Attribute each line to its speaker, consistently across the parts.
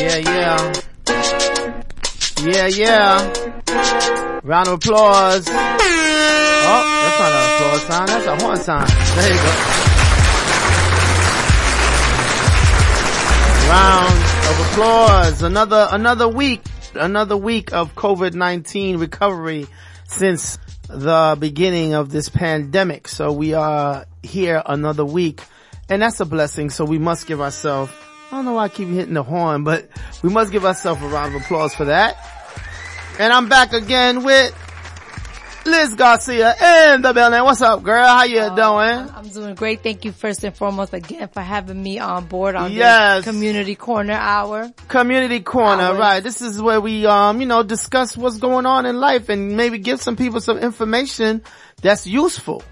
Speaker 1: Yeah, yeah. Yeah, yeah. Round of applause. Oh, that's not an applause sign. That's a horn sign. There you go. Round of applause. Another, another week, another week of COVID-19 recovery since the beginning of this pandemic. So we are here another week and that's a blessing. So we must give ourselves, I don't know why I keep hitting the horn, but we must give ourselves a round of applause for that. And I'm back again with Liz Garcia and the building. What's up, girl? How you
Speaker 2: Oh,
Speaker 1: doing?
Speaker 2: I'm doing great. Thank you first and foremost again for having me on board on
Speaker 1: Yes.
Speaker 2: the community corner hour.
Speaker 1: Community corner,
Speaker 2: Hours.
Speaker 1: right? This is where we, um, you know, discuss what's going on in life and maybe give some people some information that's useful.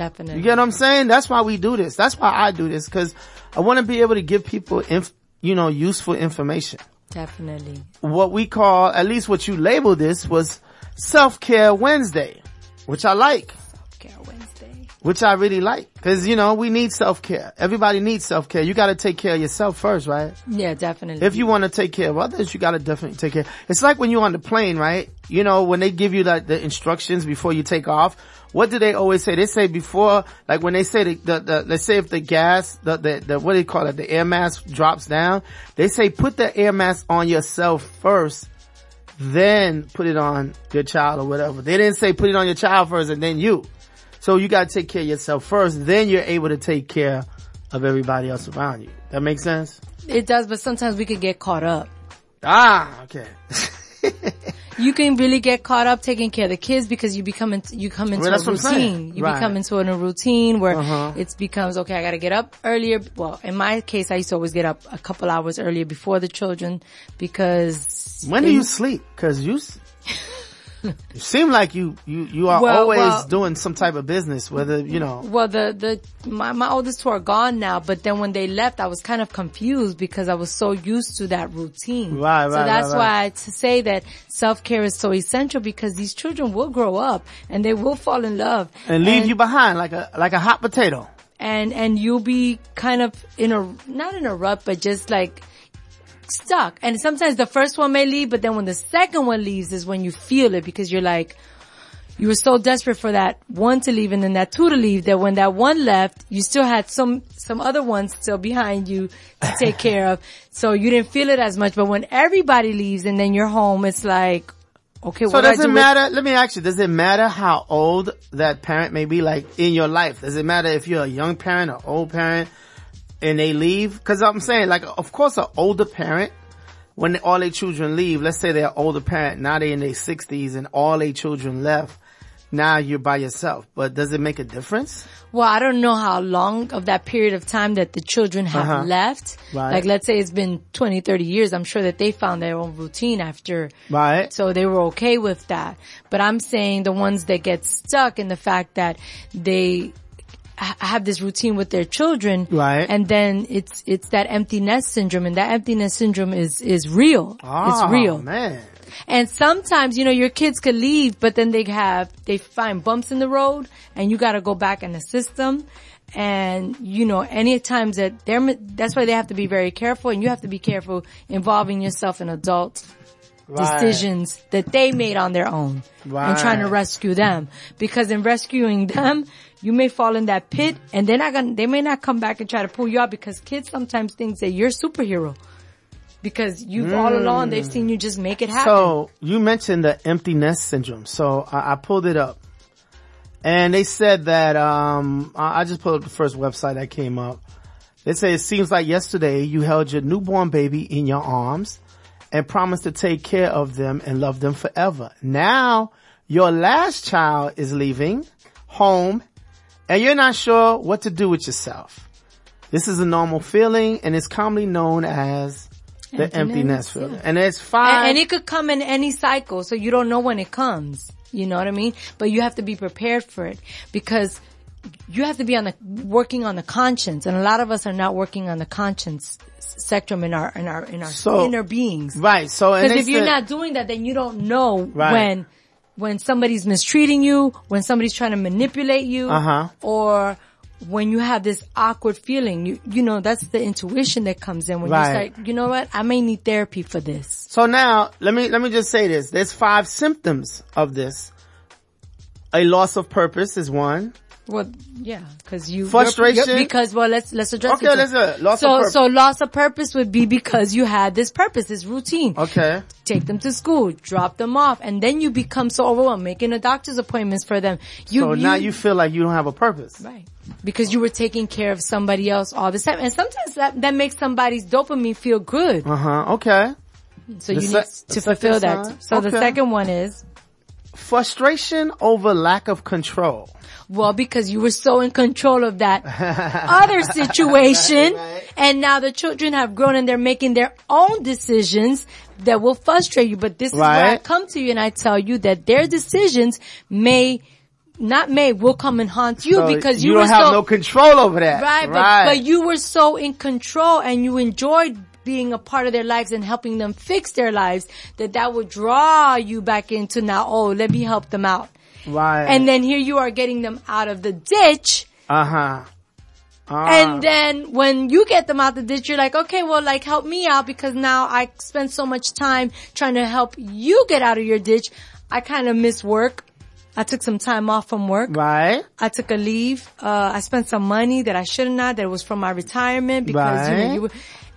Speaker 2: Definitely.
Speaker 1: You get what I'm saying? That's why we do this. That's why I do this because I want to be able to give people, inf- you know, useful information.
Speaker 2: Definitely.
Speaker 1: What we call, at least what you label this was self-care Wednesday, which I like,
Speaker 2: Okay, Wednesday.
Speaker 1: which I really like because, you know, we need self-care. Everybody needs self-care. You got to take care of yourself first, right?
Speaker 2: Yeah, definitely.
Speaker 1: If you want to take care of others, you got to definitely take care. It's like when you're on the plane, right? You know, when they give you like the instructions before you take off, what do they always say? They say before, like when they say the, the, the let's say if the gas, the, the, the, what do you call it? The air mask drops down. They say put the air mask on yourself first, then put it on your child or whatever. They didn't say put it on your child first and then you. So you got to take care of yourself first, then you're able to take care of everybody else around you. That makes sense?
Speaker 2: it does, but sometimes we could get caught up.
Speaker 1: Ah, okay.
Speaker 2: You can really get caught up taking care of the kids because you become into, you come into
Speaker 1: Well,
Speaker 2: a
Speaker 1: what I'm saying.
Speaker 2: routine. You
Speaker 1: Right.
Speaker 2: become into a routine where
Speaker 1: Uh-huh.
Speaker 2: it becomes okay. I got to get up earlier. Well, in my case, I used to always get up a couple hours earlier before the children because
Speaker 1: When do you sleep? Cause you, s- you seem like you, you, you are
Speaker 2: Well,
Speaker 1: always
Speaker 2: well-
Speaker 1: doing some type of business, whether, you know.
Speaker 2: Well, the, the, my, my oldest two are gone now, but then when they left, I was kind of confused because I was so used to that routine.
Speaker 1: Right, right.
Speaker 2: So that's
Speaker 1: right,
Speaker 2: why to say that self-care is so essential because these children will grow up and they will fall in love.
Speaker 1: And leave you behind like a, like a hot potato.
Speaker 2: and and you'll be kind of in a not in a rut but just like stuck and sometimes the first one may leave but then when the second one leaves is when you feel it because you're like you were so desperate for that one to leave and then that two to leave that when that one left you still had some some other ones still behind you to take care of so you didn't feel it as much but when everybody leaves and then you're home it's like okay
Speaker 1: So
Speaker 2: what do I
Speaker 1: does
Speaker 2: do
Speaker 1: it
Speaker 2: with-
Speaker 1: matter? Let me ask you, does it matter how old that parent may be like in your life? Does it matter if you're a young parent or old parent and they leave? Cause I'm saying like, of course an older parent, when all their children leave, let's say they're an older parent, now they're in their sixties and all their children left. Now you're by yourself, but does it make a difference?
Speaker 2: Well, I don't know how long of that period of time that the children have
Speaker 1: Uh-huh.
Speaker 2: left.
Speaker 1: Right.
Speaker 2: Like let's say it's been 20, 30 years. I'm sure that they found their own routine after.
Speaker 1: Right.
Speaker 2: So they were okay with that. But I'm saying the ones that get stuck in the fact that they have this routine with their children.
Speaker 1: Right.
Speaker 2: And then it's, it's that empty nest syndrome and that empty nest syndrome is, is real.
Speaker 1: Oh,
Speaker 2: it's ah, real.
Speaker 1: man.
Speaker 2: And sometimes, you know, your kids could leave, but then they have, they find bumps in the road and you gotta go back and assist them. And, you know, any times that they're, that's why they have to be very careful and you have to be careful involving yourself in adult
Speaker 1: Right.
Speaker 2: decisions that they made on their own and trying to rescue them. Because in rescuing them, you may fall in that pit and they're not gonna, they may not come back and try to pull you out because kids sometimes think that you're a superhero. Because you've all along, they've seen you just make it happen.
Speaker 1: So you mentioned the empty nest syndrome. So I, I pulled it up, and they said that um, I, I just pulled up the first website that came up. They say it seems like yesterday you held your newborn baby in your arms and promised to take care of them and love them forever. Now your last child is leaving home, and you're not sure what to do with yourself. This is a normal feeling, and it's commonly known as the emptiness,
Speaker 2: nest
Speaker 1: feeling.
Speaker 2: yeah.
Speaker 1: And it's five.
Speaker 2: and, and it could come in any cycle, so you don't know when it comes. You know what I mean? But you have to be prepared for it because you have to be on the working on the conscience, and a lot of us are not working on the conscience spectrum in our in our in our
Speaker 1: So-
Speaker 2: inner beings.
Speaker 1: Right. So, and
Speaker 2: Because if you're
Speaker 1: said-
Speaker 2: not doing that, then you don't know
Speaker 1: Right.
Speaker 2: when when somebody's mistreating you, when somebody's trying to manipulate you,
Speaker 1: Uh-huh.
Speaker 2: or when you have this awkward feeling, you, you know, that's the intuition that comes in when
Speaker 1: Right.
Speaker 2: you start, you know what? I may need therapy for this.
Speaker 1: So now, let me, let me just say this. There's five symptoms of this. A loss of purpose is one.
Speaker 2: Well, yeah, cause you,
Speaker 1: Frustration?
Speaker 2: you're- because, well, let's, let's address
Speaker 1: Okay,
Speaker 2: it.
Speaker 1: let's it. Loss of
Speaker 2: so,
Speaker 1: purpose.
Speaker 2: so loss of purpose would be because you had this purpose, this routine.
Speaker 1: Okay.
Speaker 2: Take them to school, drop them off, and then you become so overwhelmed making a doctor's appointments for them. You,
Speaker 1: So now you feel like you don't have a purpose.
Speaker 2: Right. Because you were taking care of somebody else all the time. And sometimes that, that makes somebody's dopamine feel good.
Speaker 1: Uh huh. Okay.
Speaker 2: So
Speaker 1: The
Speaker 2: you
Speaker 1: se-
Speaker 2: need to fulfill that. So the second one is,
Speaker 1: Frustration over lack of control.
Speaker 2: well, because you were so in control of that other situation
Speaker 1: Right.
Speaker 2: and now the children have grown and they're making their own decisions that will frustrate you. But this is where I come to you and I tell you that their decisions may, not may, will come and haunt you
Speaker 1: So
Speaker 2: because you,
Speaker 1: you
Speaker 2: were
Speaker 1: don't have
Speaker 2: so,
Speaker 1: no control over that.
Speaker 2: Right, but,
Speaker 1: right.
Speaker 2: but you were so in control and you enjoyed being a part of their lives and helping them fix their lives that that would draw you back into now, oh, let me help them out.
Speaker 1: right.
Speaker 2: And then here you are getting them out of the ditch.
Speaker 1: uh huh. Uh,
Speaker 2: And then when you get them out of the ditch, you're like, okay, well, like help me out because now I spent so much time trying to help you get out of your ditch. I kind of miss work. I took some time off from work.
Speaker 1: right.
Speaker 2: I took a leave. Uh, I spent some money that I shouldn't have, that was from my retirement because, you know, you were,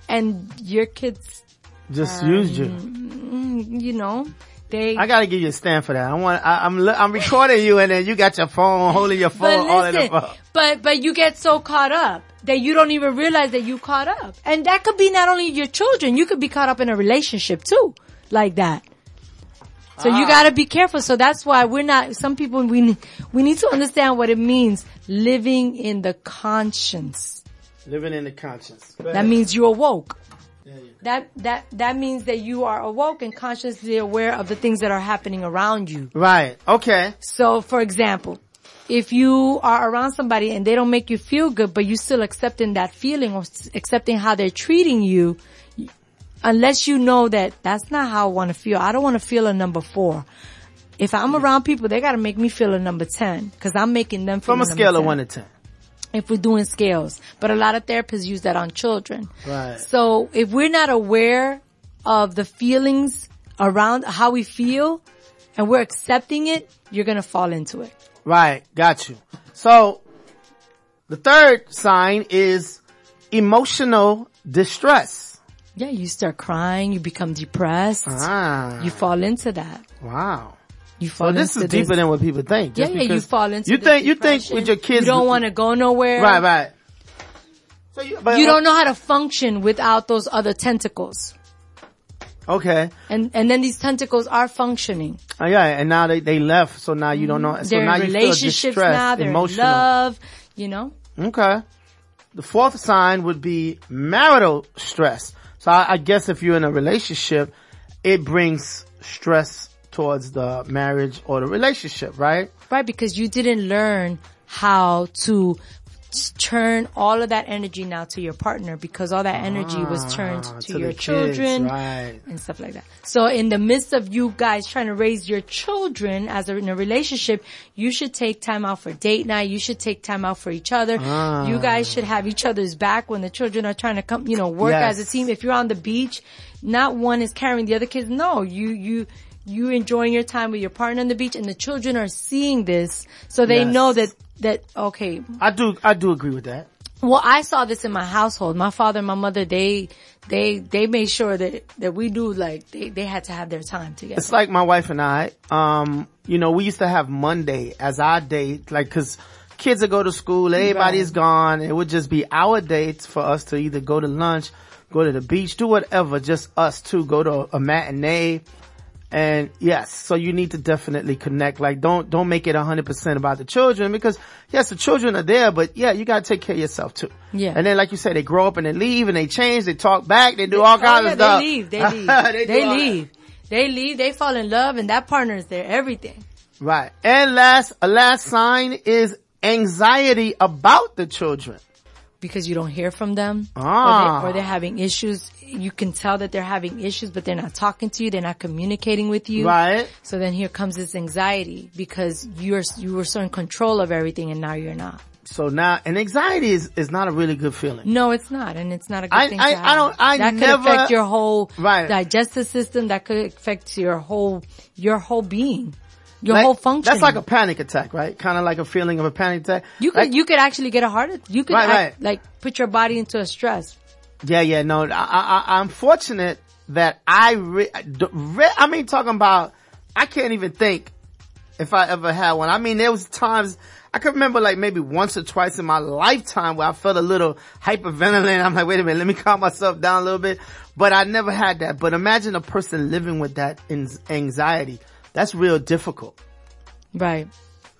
Speaker 2: and your kids,
Speaker 1: Just
Speaker 2: Um,
Speaker 1: used you.
Speaker 2: mm, you know, they,
Speaker 1: I gotta give you a stand for that. I want. I, I'm. li- I'm recording you, and then you got your phone holding your phone all in the
Speaker 2: listen,
Speaker 1: phone.
Speaker 2: but, but you get so caught up that you don't even realize that you caught up. And that could be not only your children, you could be caught up in a relationship too, like that. So you
Speaker 1: Ah.
Speaker 2: gotta be careful. So that's why we're not, some people, we, we need to understand what it means living in the conscience.
Speaker 1: Living in the conscience.
Speaker 2: That means you awoke.
Speaker 1: You.
Speaker 2: That, that, that means that you are awoke and consciously aware of the things that are happening around you.
Speaker 1: Right. Okay.
Speaker 2: So for example, if you are around somebody and they don't make you feel good, but you still accepting that feeling or accepting how they're treating you, unless you know that that's not how I want to feel. I don't want to feel a number four. If I'm around people, they gotta make me feel a number 10 cause I'm making them feel
Speaker 1: From a
Speaker 2: number
Speaker 1: scale of one to ten.
Speaker 2: If we're doing scales. But a lot of therapists use that on children.
Speaker 1: Right.
Speaker 2: So if we're not aware of the feelings around how we feel and we're accepting it, you're gonna fall into it.
Speaker 1: Right. Got you. So the third sign is emotional distress.
Speaker 2: Yeah, you start crying, you become depressed,
Speaker 1: Ah.
Speaker 2: you fall into that.
Speaker 1: wow.
Speaker 2: You fall
Speaker 1: So this
Speaker 2: into
Speaker 1: is deeper than what people think.
Speaker 2: yeah,
Speaker 1: just
Speaker 2: yeah, you fall into
Speaker 1: You think you think with your kids
Speaker 2: you don't want to go nowhere.
Speaker 1: Right, right. So you, but,
Speaker 2: You don't know how to function without those other tentacles.
Speaker 1: Okay.
Speaker 2: And, and then these tentacles are functioning.
Speaker 1: Oh, yeah, and now they, they left, so now you don't know. So
Speaker 2: they're
Speaker 1: now
Speaker 2: in
Speaker 1: you feel
Speaker 2: relationships
Speaker 1: distressed,
Speaker 2: now, they're
Speaker 1: emotional.
Speaker 2: love, you know?
Speaker 1: Okay. The fourth sign would be marital stress. So I, I guess if you're in a relationship, it brings stress towards the marriage or the relationship, right?
Speaker 2: Right, because you didn't learn how to turn all of that energy now to your partner because all that energy was turned
Speaker 1: Ah,
Speaker 2: to,
Speaker 1: the
Speaker 2: your
Speaker 1: kids,
Speaker 2: children
Speaker 1: right?
Speaker 2: and stuff like that. So in the midst of you guys trying to raise your children as a, in a relationship, you should take time out for date night. You should take time out for each other.
Speaker 1: Ah.
Speaker 2: You guys should have each other's back when the children are trying to come, you know, work as a team. If you're on the beach, not one is carrying the other kids. No, you, you, you enjoying your time with your partner on the beach and the children are seeing this so they
Speaker 1: Yes.
Speaker 2: know that, that, okay,
Speaker 1: I do, I do agree with that.
Speaker 2: well, I saw this in my household. My father and my mother, they, they, they made sure that, that we do like, they, they had to have their time together.
Speaker 1: It's like my wife and I, um, you know, we used to have Monday as our date, like, cause kids would go to school, everybody's
Speaker 2: Right.
Speaker 1: gone. It would just be our dates for us to either go to lunch, go to the beach, do whatever, just us two, go to a matinee. And yes, so you need to definitely connect. Like don't, don't make it a hundred percent about the children because yes, the children are there, but yeah, you gotta take care of yourself too.
Speaker 2: Yeah.
Speaker 1: And then like you said, they grow up and they leave and they change, they talk back, they do all kinds
Speaker 2: oh, yeah,
Speaker 1: of stuff.
Speaker 2: They leave. They leave.
Speaker 1: They
Speaker 2: they
Speaker 1: all that.
Speaker 2: leave. They leave. They fall in love, and that partner is there. Everything.
Speaker 1: Right. And last, a last sign is anxiety about the children.
Speaker 2: Because you don't hear from them,
Speaker 1: Ah.
Speaker 2: or, they, or they're having issues. You can tell that they're having issues, but they're not talking to you. They're not communicating with you.
Speaker 1: Right.
Speaker 2: So then here comes this anxiety because you're you were so in control of everything, and now you're not.
Speaker 1: So now, and anxiety is, is not a really good feeling.
Speaker 2: No, it's not, and it's not a good
Speaker 1: I-
Speaker 2: thing
Speaker 1: I-. I don't- I
Speaker 2: that
Speaker 1: never-
Speaker 2: could affect your whole
Speaker 1: Right.
Speaker 2: digestive system. That could affect your whole your whole being, your
Speaker 1: Like,
Speaker 2: whole function.
Speaker 1: That's like a panic attack, right? Kind of like a feeling of a panic attack.
Speaker 2: you could
Speaker 1: Like-
Speaker 2: you could actually get a heart. attack. You could
Speaker 1: Right,
Speaker 2: act-
Speaker 1: right.
Speaker 2: like put your body into a stress.
Speaker 1: Yeah, yeah, no, I, I, I'm fortunate that I, re, re, I mean, talking about, I can't even think if I ever had one. I mean, there was times, I could remember like maybe once or twice in my lifetime where I felt a little hyperventilating. I'm like, wait a minute, let me calm myself down a little bit. But I never had that. But imagine a person living with that in- anxiety. That's real difficult.
Speaker 2: Right.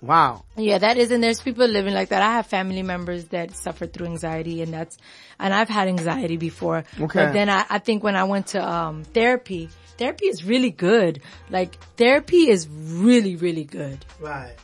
Speaker 1: Wow.
Speaker 2: Yeah, that is, and there's people living like that. I have family members that suffer through anxiety and that's, and I've had anxiety before.
Speaker 1: Okay.
Speaker 2: But then I, I think when I went to, um, therapy, therapy is really good. Like, therapy is really, really good.
Speaker 1: Right.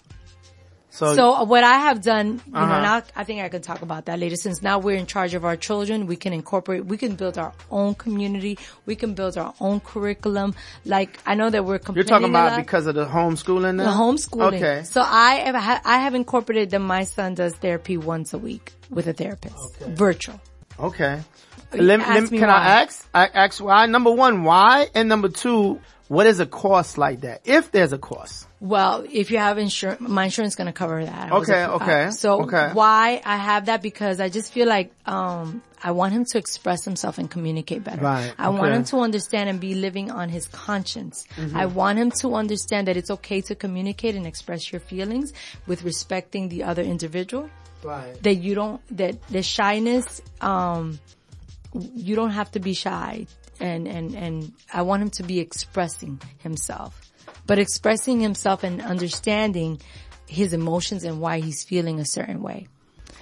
Speaker 1: So,
Speaker 2: So what I have done, you know,
Speaker 1: Uh-huh.
Speaker 2: now I think I can talk about that later. Since now we're in charge of our children, we can incorporate, we can build our own community, we can build our own curriculum. Like I know that we're
Speaker 1: you're talking about because of the homeschooling now?
Speaker 2: The homeschooling.
Speaker 1: Okay.
Speaker 2: So I have, I have incorporated that my son does therapy once a week with a therapist, virtual.
Speaker 1: Okay. Let, let- can
Speaker 2: why.
Speaker 1: I ask? I ask why? Number one, why? And number two, what is a cost like that? If there's a cost.
Speaker 2: Well, if you have insurance, my insurance is going to cover that. I
Speaker 1: Okay,
Speaker 2: a-
Speaker 1: okay,
Speaker 2: uh, so
Speaker 1: okay.
Speaker 2: why I have that because I just feel like, um, I want him to express himself and communicate better.
Speaker 1: Right,
Speaker 2: I want
Speaker 1: okay. Mm-hmm.
Speaker 2: him to understand and be living on his conscience. I want him to understand that it's okay to communicate and express your feelings with respecting the other individual.
Speaker 1: Right.
Speaker 2: That you don't, that the shyness, um, you don't have to be shy. And, and, and I want him to be expressing himself, but expressing himself and understanding his emotions and why he's feeling a certain way.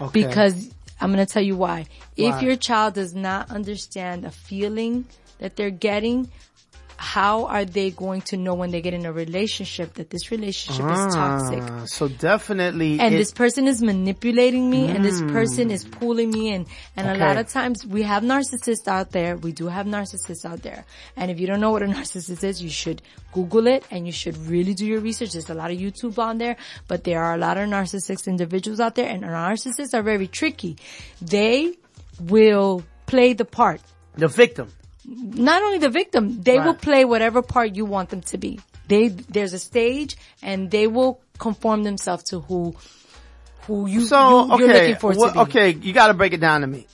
Speaker 1: Okay.
Speaker 2: Because I'm going to tell you why.
Speaker 1: Why?
Speaker 2: If your child does not understand a feeling that they're getting, how are they going to know when they get in a relationship that this relationship is toxic?
Speaker 1: Ah, so definitely.
Speaker 2: and
Speaker 1: it-
Speaker 2: this person is manipulating me and this person is pulling me in. And a lot of times we have narcissists out there. We do have narcissists out there. And if you don't know what a narcissist is, you should Google it and you should really do your research. There's a lot of YouTube on there, but there are a lot of narcissistic individuals out there and narcissists are very tricky. They will play the part.
Speaker 1: the victim.
Speaker 2: Not only the victim, they will play whatever part you want them to be. They, there's a stage and they will conform themselves to who, who you,
Speaker 1: So,
Speaker 2: you
Speaker 1: okay.
Speaker 2: you're looking for
Speaker 1: well,
Speaker 2: to be.
Speaker 1: Okay, you gotta break it down to me.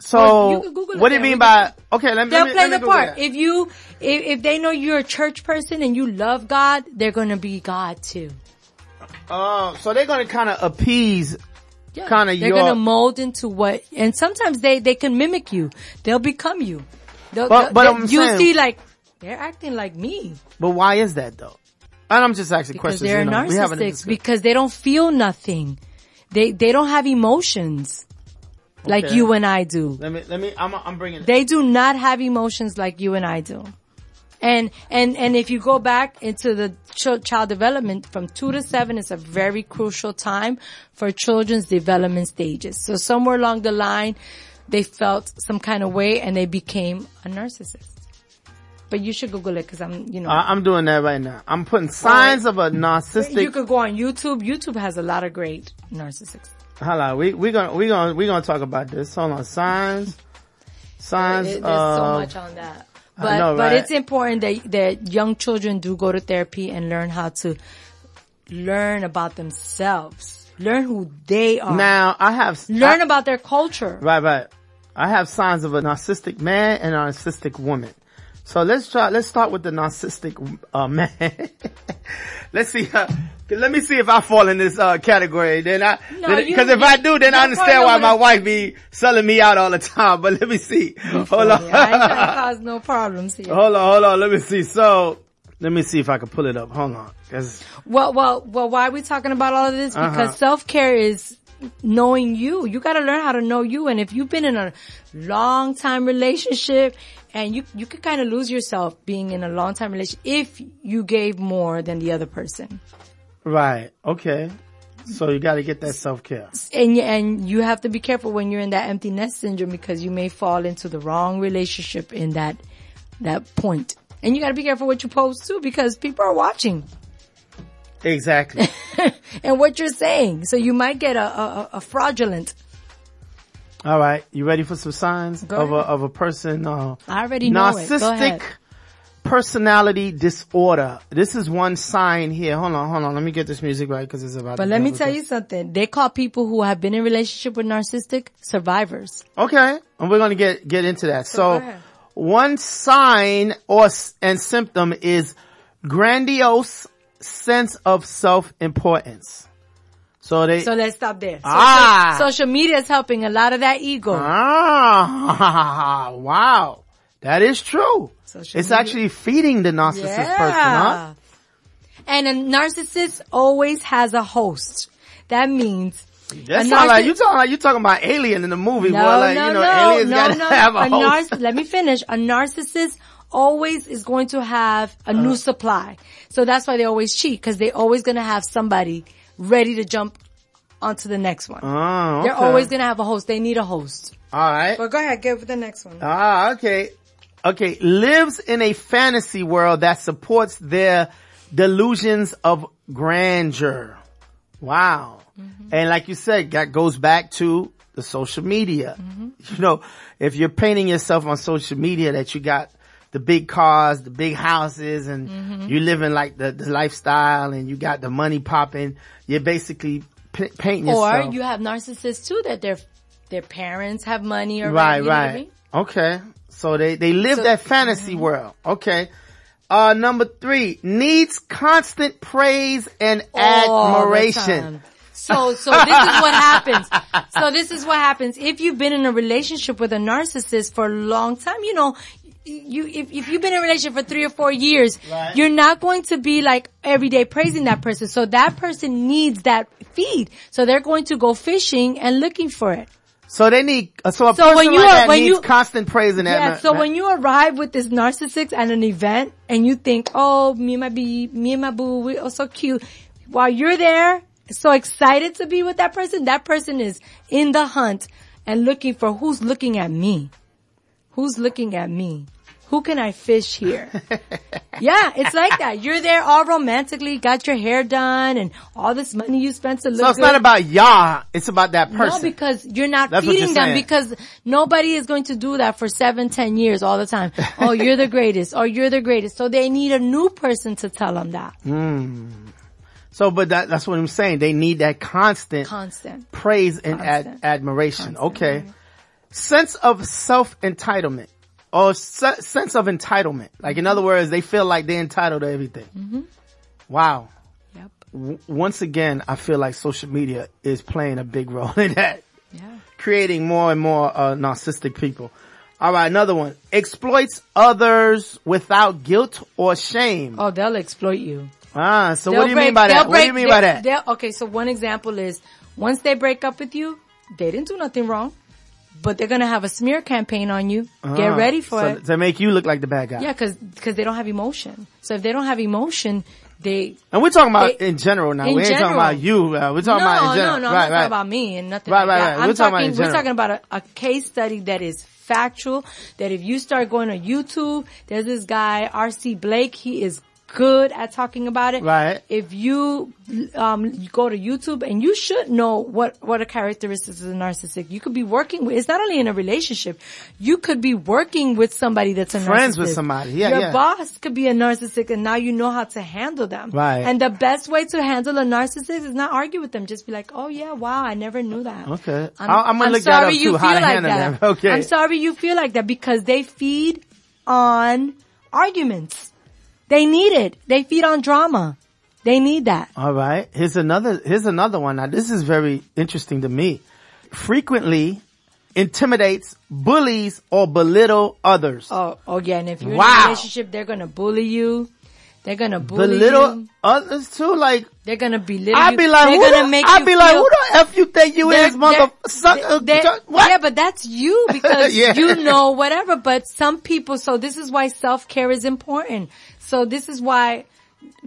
Speaker 1: So,
Speaker 2: Well, you can Google it
Speaker 1: what do you mean by, okay, let me,
Speaker 2: They'll
Speaker 1: let me,
Speaker 2: play
Speaker 1: let
Speaker 2: the part. If you, if, if they know you're a church person and you love God, they're gonna be God too.
Speaker 1: Oh, so they're gonna kind of appease
Speaker 2: Yeah.
Speaker 1: Kinda
Speaker 2: they're
Speaker 1: your-
Speaker 2: gonna mold into what, and sometimes they, they can mimic you. They'll become you. They'll,
Speaker 1: But-
Speaker 2: they'll-
Speaker 1: but I'm
Speaker 2: you
Speaker 1: saying-
Speaker 2: see like, they're acting like me.
Speaker 1: But why is that though? And I'm just asking
Speaker 2: Because
Speaker 1: questions.
Speaker 2: they're
Speaker 1: you know,
Speaker 2: narcissists. Because they don't feel nothing. They they don't have emotions like you and I do.
Speaker 1: Let me, let me, I'm, I'm bringing
Speaker 2: They do not have emotions like you and I do. And and and if you go back into the ch- child development from two to seven is a very crucial time for children's development stages. So somewhere along the line, they felt some kind of way and they became a narcissist. But you should Google it because I'm, you know.
Speaker 1: I'm doing that right now. I'm putting signs of a narcissistic.
Speaker 2: you could go on YouTube. YouTube has a lot of great narcissists.
Speaker 1: Hold on, we we gonna we're gonna we're gonna talk about this. Hold on, signs, signs.
Speaker 2: It- There's
Speaker 1: of,
Speaker 2: so much on that. But,
Speaker 1: know,
Speaker 2: but
Speaker 1: right?
Speaker 2: it's important that, that young children do go to therapy and learn how to learn about themselves. Learn who they are.
Speaker 1: Now I have
Speaker 2: learn
Speaker 1: I-
Speaker 2: about their culture.
Speaker 1: Right, right. I have signs of a narcissistic man and a narcissistic woman. So let's try, let's start with the narcissistic, uh, man. let's see, uh, let me see if I fall in this, uh, category. Then I,
Speaker 2: No, you-
Speaker 1: cause if I do, then I understand why my wife be selling me out all the time. But let me see. Hold on.
Speaker 2: I ain't trying to cause no problems here.
Speaker 1: hold on, hold on. Let me see. So, let me see if I can pull it up. Hold on. 'Cause-
Speaker 2: Well, well, well, why are we talking about all of this? Because
Speaker 1: Uh-huh.
Speaker 2: self-care is knowing you. You gotta learn how to know you. And if you've been in a long time relationship and you, you could kind of lose yourself being in a long time relationship if you gave more than the other person.
Speaker 1: right. Okay. So you gotta get that self-care.
Speaker 2: And, and you have to be careful when you're in that empty nest syndrome because you may fall into the wrong relationship in that, that point. And you gotta be careful what you post too because people are watching.
Speaker 1: Exactly.
Speaker 2: and what you're saying. So you might get a, a, a fraudulent.
Speaker 1: All right. You ready for some signs
Speaker 2: Go
Speaker 1: of a, of a person, uh,
Speaker 2: I already know it.
Speaker 1: Narcissistic personality disorder. This is one sign here. Hold on, hold on. Let me get this music right because it's about.
Speaker 2: But let me tell you something. They call people who have been in relationship with narcissistic survivors.
Speaker 1: Okay, and we're gonna get get into that.
Speaker 2: go
Speaker 1: So, one sign or and symptom is grandiose sense of self importance. So they
Speaker 2: So let's stop there. Social,
Speaker 1: Ah.
Speaker 2: social media is helping a lot of that ego.
Speaker 1: ah wow, that is true.
Speaker 2: Social
Speaker 1: it's
Speaker 2: media-
Speaker 1: actually feeding the narcissist person, huh?
Speaker 2: And a narcissist always has a host. That means
Speaker 1: That
Speaker 2: a
Speaker 1: sound like you talking like you talking about Alien in the movie,
Speaker 2: no,
Speaker 1: boy. Like
Speaker 2: no,
Speaker 1: you know,
Speaker 2: no,
Speaker 1: aliens
Speaker 2: no,
Speaker 1: gotta
Speaker 2: no.
Speaker 1: have a,
Speaker 2: a
Speaker 1: host.
Speaker 2: let me finish. A narcissist always is going to have a
Speaker 1: Uh-huh.
Speaker 2: new supply. So that's why they always cheat because they're always going to have somebody ready to jump onto the next one.
Speaker 1: Oh,
Speaker 2: They're always going to have a host. They need a host.
Speaker 1: All right.
Speaker 2: But go ahead, give the next one.
Speaker 1: Ah, okay. Okay. Lives in a fantasy world that supports their delusions of grandeur. Wow. Mm-hmm. And like you said, that goes back to the social media. Mm-hmm. You know, if you're painting yourself on social media that you got the big cars, the big houses and you're living like the, the lifestyle and you got the money popping, you're basically p- painting
Speaker 2: Or
Speaker 1: yourself.
Speaker 2: you have narcissists too that their their parents have money or
Speaker 1: Right,
Speaker 2: know I
Speaker 1: right.
Speaker 2: mean?
Speaker 1: Okay. So they, they live
Speaker 2: So-
Speaker 1: that fantasy world. Okay. Uh, number three, needs constant praise and
Speaker 2: the
Speaker 1: admiration.
Speaker 2: So, so this is what happens. So this is what happens. If you've been in a relationship with a narcissist for a long time, you know, you, if, if you've been in a relationship for three or four years,
Speaker 1: Right.
Speaker 2: you're not going to be like every day praising that person. So that person needs that feed. So they're going to go fishing and looking for it.
Speaker 1: So they need, uh, so a
Speaker 2: So
Speaker 1: person
Speaker 2: when you
Speaker 1: like
Speaker 2: are-
Speaker 1: that
Speaker 2: when
Speaker 1: needs
Speaker 2: you-
Speaker 1: constant praise and
Speaker 2: Yeah,
Speaker 1: admiration.
Speaker 2: so when you arrive with this narcissist at an event and you think, oh, me and my bee, me and my boo, we are so cute. While you're there, so excited to be with that person, that person is in the hunt and looking for who's looking at me. Who's looking at me? Who can I fish here? yeah, it's like that. You're there all romantically, got your hair done and all this money you spent to look
Speaker 1: so it's
Speaker 2: good.
Speaker 1: not about y'all, it's about that person.
Speaker 2: No, because you're not
Speaker 1: That's
Speaker 2: feeding
Speaker 1: you're
Speaker 2: them because nobody is going to do that for seven, ten years all the time. Oh, you're the greatest or you're the greatest. So they need a new person to tell them that. Hmm.
Speaker 1: so, but that, that's what I'm saying. They need that constant
Speaker 2: Constant.
Speaker 1: praise and ad- admiration.
Speaker 2: Constant,
Speaker 1: okay. Mm-hmm. Sense of self-entitlement or se- sense of entitlement. Like in other words, they feel like they're entitled to everything.
Speaker 2: Mm-hmm.
Speaker 1: Wow.
Speaker 2: Yep.
Speaker 1: W- once again, I feel like social media is playing a big role in that,
Speaker 2: Yeah.
Speaker 1: creating more and more uh, narcissistic people. All right, another one. Exploits others without guilt or shame.
Speaker 2: Oh, they'll exploit you.
Speaker 1: Ah, so what
Speaker 2: They'll
Speaker 1: do you mean by that?
Speaker 2: they'll
Speaker 1: What do you
Speaker 2: break-
Speaker 1: mean by that?
Speaker 2: Okay, so one example is once they break up with you, they didn't do nothing wrong, but they're gonna have a smear campaign on you. Get
Speaker 1: Ah,
Speaker 2: ready for
Speaker 1: so
Speaker 2: it.
Speaker 1: To make you look like the bad guy.
Speaker 2: Yeah, cause, cause they don't have emotion. So if they don't have emotion, they,
Speaker 1: And we're talking about
Speaker 2: They-
Speaker 1: in general now.
Speaker 2: in
Speaker 1: we ain't talking about you. Uh, we're talking
Speaker 2: no,
Speaker 1: about in general.
Speaker 2: No, no,
Speaker 1: right,
Speaker 2: I'm not
Speaker 1: right.
Speaker 2: talking about me and nothing
Speaker 1: Right,
Speaker 2: like
Speaker 1: right,
Speaker 2: that.
Speaker 1: right.
Speaker 2: I'm
Speaker 1: We're talking about
Speaker 2: talking,
Speaker 1: in
Speaker 2: we're talking about a, a case study that is factual, that if you start going to YouTube, there's this guy, RC Blake, he is good at talking about it.
Speaker 1: Right.
Speaker 2: If you, um, you go to YouTube and you should know what, what are characteristics of a narcissist. You could be working with, it's not only in a relationship, you could be working with somebody that's a narcissist.
Speaker 1: Friends with somebody. Yeah,
Speaker 2: Your
Speaker 1: yeah.
Speaker 2: boss could be a narcissist and now you know how to handle them.
Speaker 1: Right.
Speaker 2: And the best way to handle a narcissist is not argue with them. Just be like, oh yeah, wow, I never knew that.
Speaker 1: Okay. I- I'm gonna look that
Speaker 2: sorry
Speaker 1: up
Speaker 2: you
Speaker 1: too, how
Speaker 2: feel
Speaker 1: to
Speaker 2: like that.
Speaker 1: them. Okay.
Speaker 2: I'm sorry you feel like that because they feed on arguments. They need it. They feed on drama. They need that.
Speaker 1: All right. Here's another, here's another one. Now this is very interesting to me. Frequently intimidates, bullies, or belittle others.
Speaker 2: Oh, oh yeah. And if you're in a relationship, they're gonna bully you. They're gonna bully
Speaker 1: belittle
Speaker 2: you.
Speaker 1: others too. Like,
Speaker 2: They're gonna belittle
Speaker 1: I'd be like,
Speaker 2: they're
Speaker 1: who
Speaker 2: gonna
Speaker 1: the,
Speaker 2: make
Speaker 1: I'd be like, who the F you think you is, mother, what?
Speaker 2: Yeah, but that's you because
Speaker 1: Yeah.
Speaker 2: you know whatever. But some people, so this is why self care is important. So this is why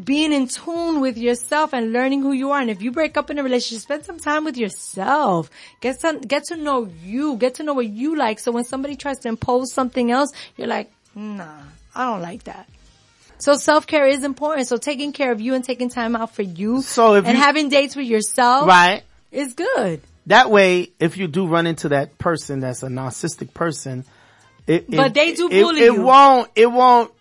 Speaker 2: being in tune with yourself and learning who you are. And if you break up in a relationship, spend some time with yourself. Get some, get to know you. Get to know what you like. So when somebody tries to impose something else, you're like, nah, I don't like that. So self-care is important. So taking care of you and taking time out for you
Speaker 1: So if
Speaker 2: and
Speaker 1: you-
Speaker 2: having dates with yourself
Speaker 1: Right.
Speaker 2: is good.
Speaker 1: That way, if you do run into that person that's a narcissistic person, it,
Speaker 2: But
Speaker 1: it-
Speaker 2: they do
Speaker 1: it,
Speaker 2: bully
Speaker 1: it
Speaker 2: you.
Speaker 1: won't, it won't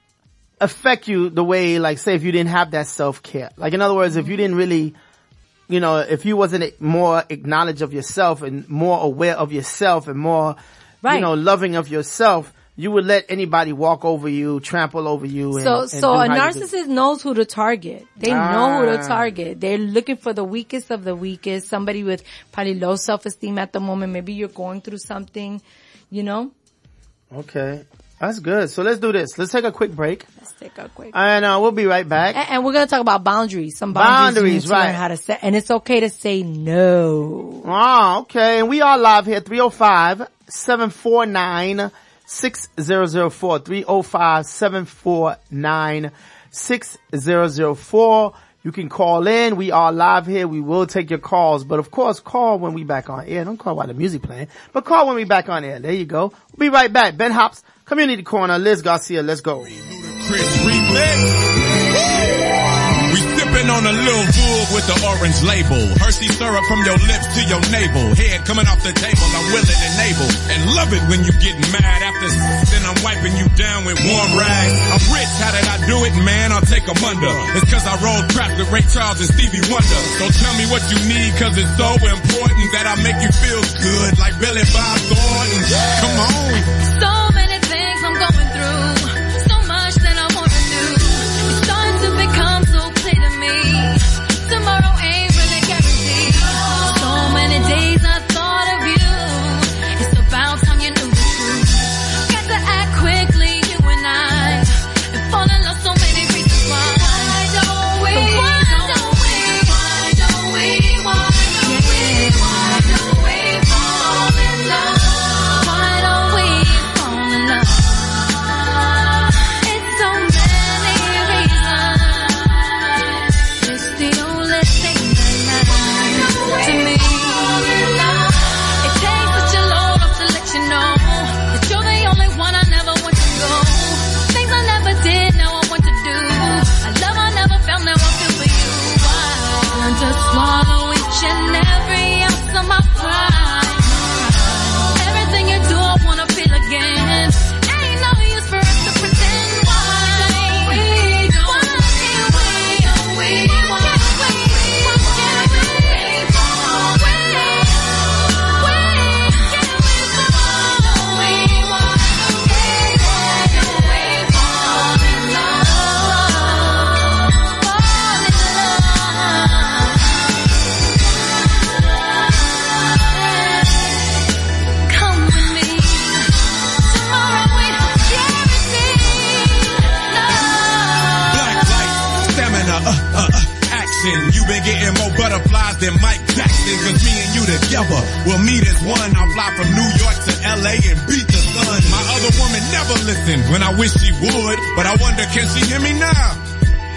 Speaker 1: affect you the way, like say if you didn't have that self-care. Like in other words, if you didn't really, you know, if you wasn't more acknowledge of yourself and more aware of yourself and more,
Speaker 2: right.
Speaker 1: you know, loving of yourself, you would let anybody walk over you, trample over you. And,
Speaker 2: So,
Speaker 1: and
Speaker 2: so a narcissist knows who to target. They know who to
Speaker 1: Ah.
Speaker 2: target. They're looking for the weakest of the weakest, somebody with probably low self-esteem at the moment. Maybe you're going through something, you know?
Speaker 1: Okay. That's good. So let's do this. Let's take a quick break
Speaker 2: Let's take a quick.
Speaker 1: and, uh, we'll be right back.
Speaker 2: And, and we're gonna talk about boundaries. Some boundaries,
Speaker 1: Boundaries,
Speaker 2: you need to
Speaker 1: right.
Speaker 2: how to set, and it's okay to say no.
Speaker 1: Oh, okay. And we are live here, 305-749-6004. 305-749-6004. You can call in. We are live here. We will take your calls. But of course, call when we back on air. Don't call while the music playing, but call when we back on air. There you go. We'll be right back. Ben Hops, Community Corner, Liz Garcia. Let's go.
Speaker 3: On a little Veuve with the orange label. Hershey syrup from your lips to your navel. Head coming off the table, I'm willing and able. And love it when you get mad after then I'm wiping you down with warm rags. I'm rich, how did I do it, man? I'll take take 'em under. It's cause I rolled crap with Ray Charles and Stevie Wonder. So tell me what you need cause it's so important that I make you feel good like Billy Bob Thornton. Come on.
Speaker 4: So many things I'm going through.
Speaker 3: Together will meet as one. I'll fly from New York to LA and beat the sun. My other woman never listened when I wish she would. But I wonder, can she hear me now?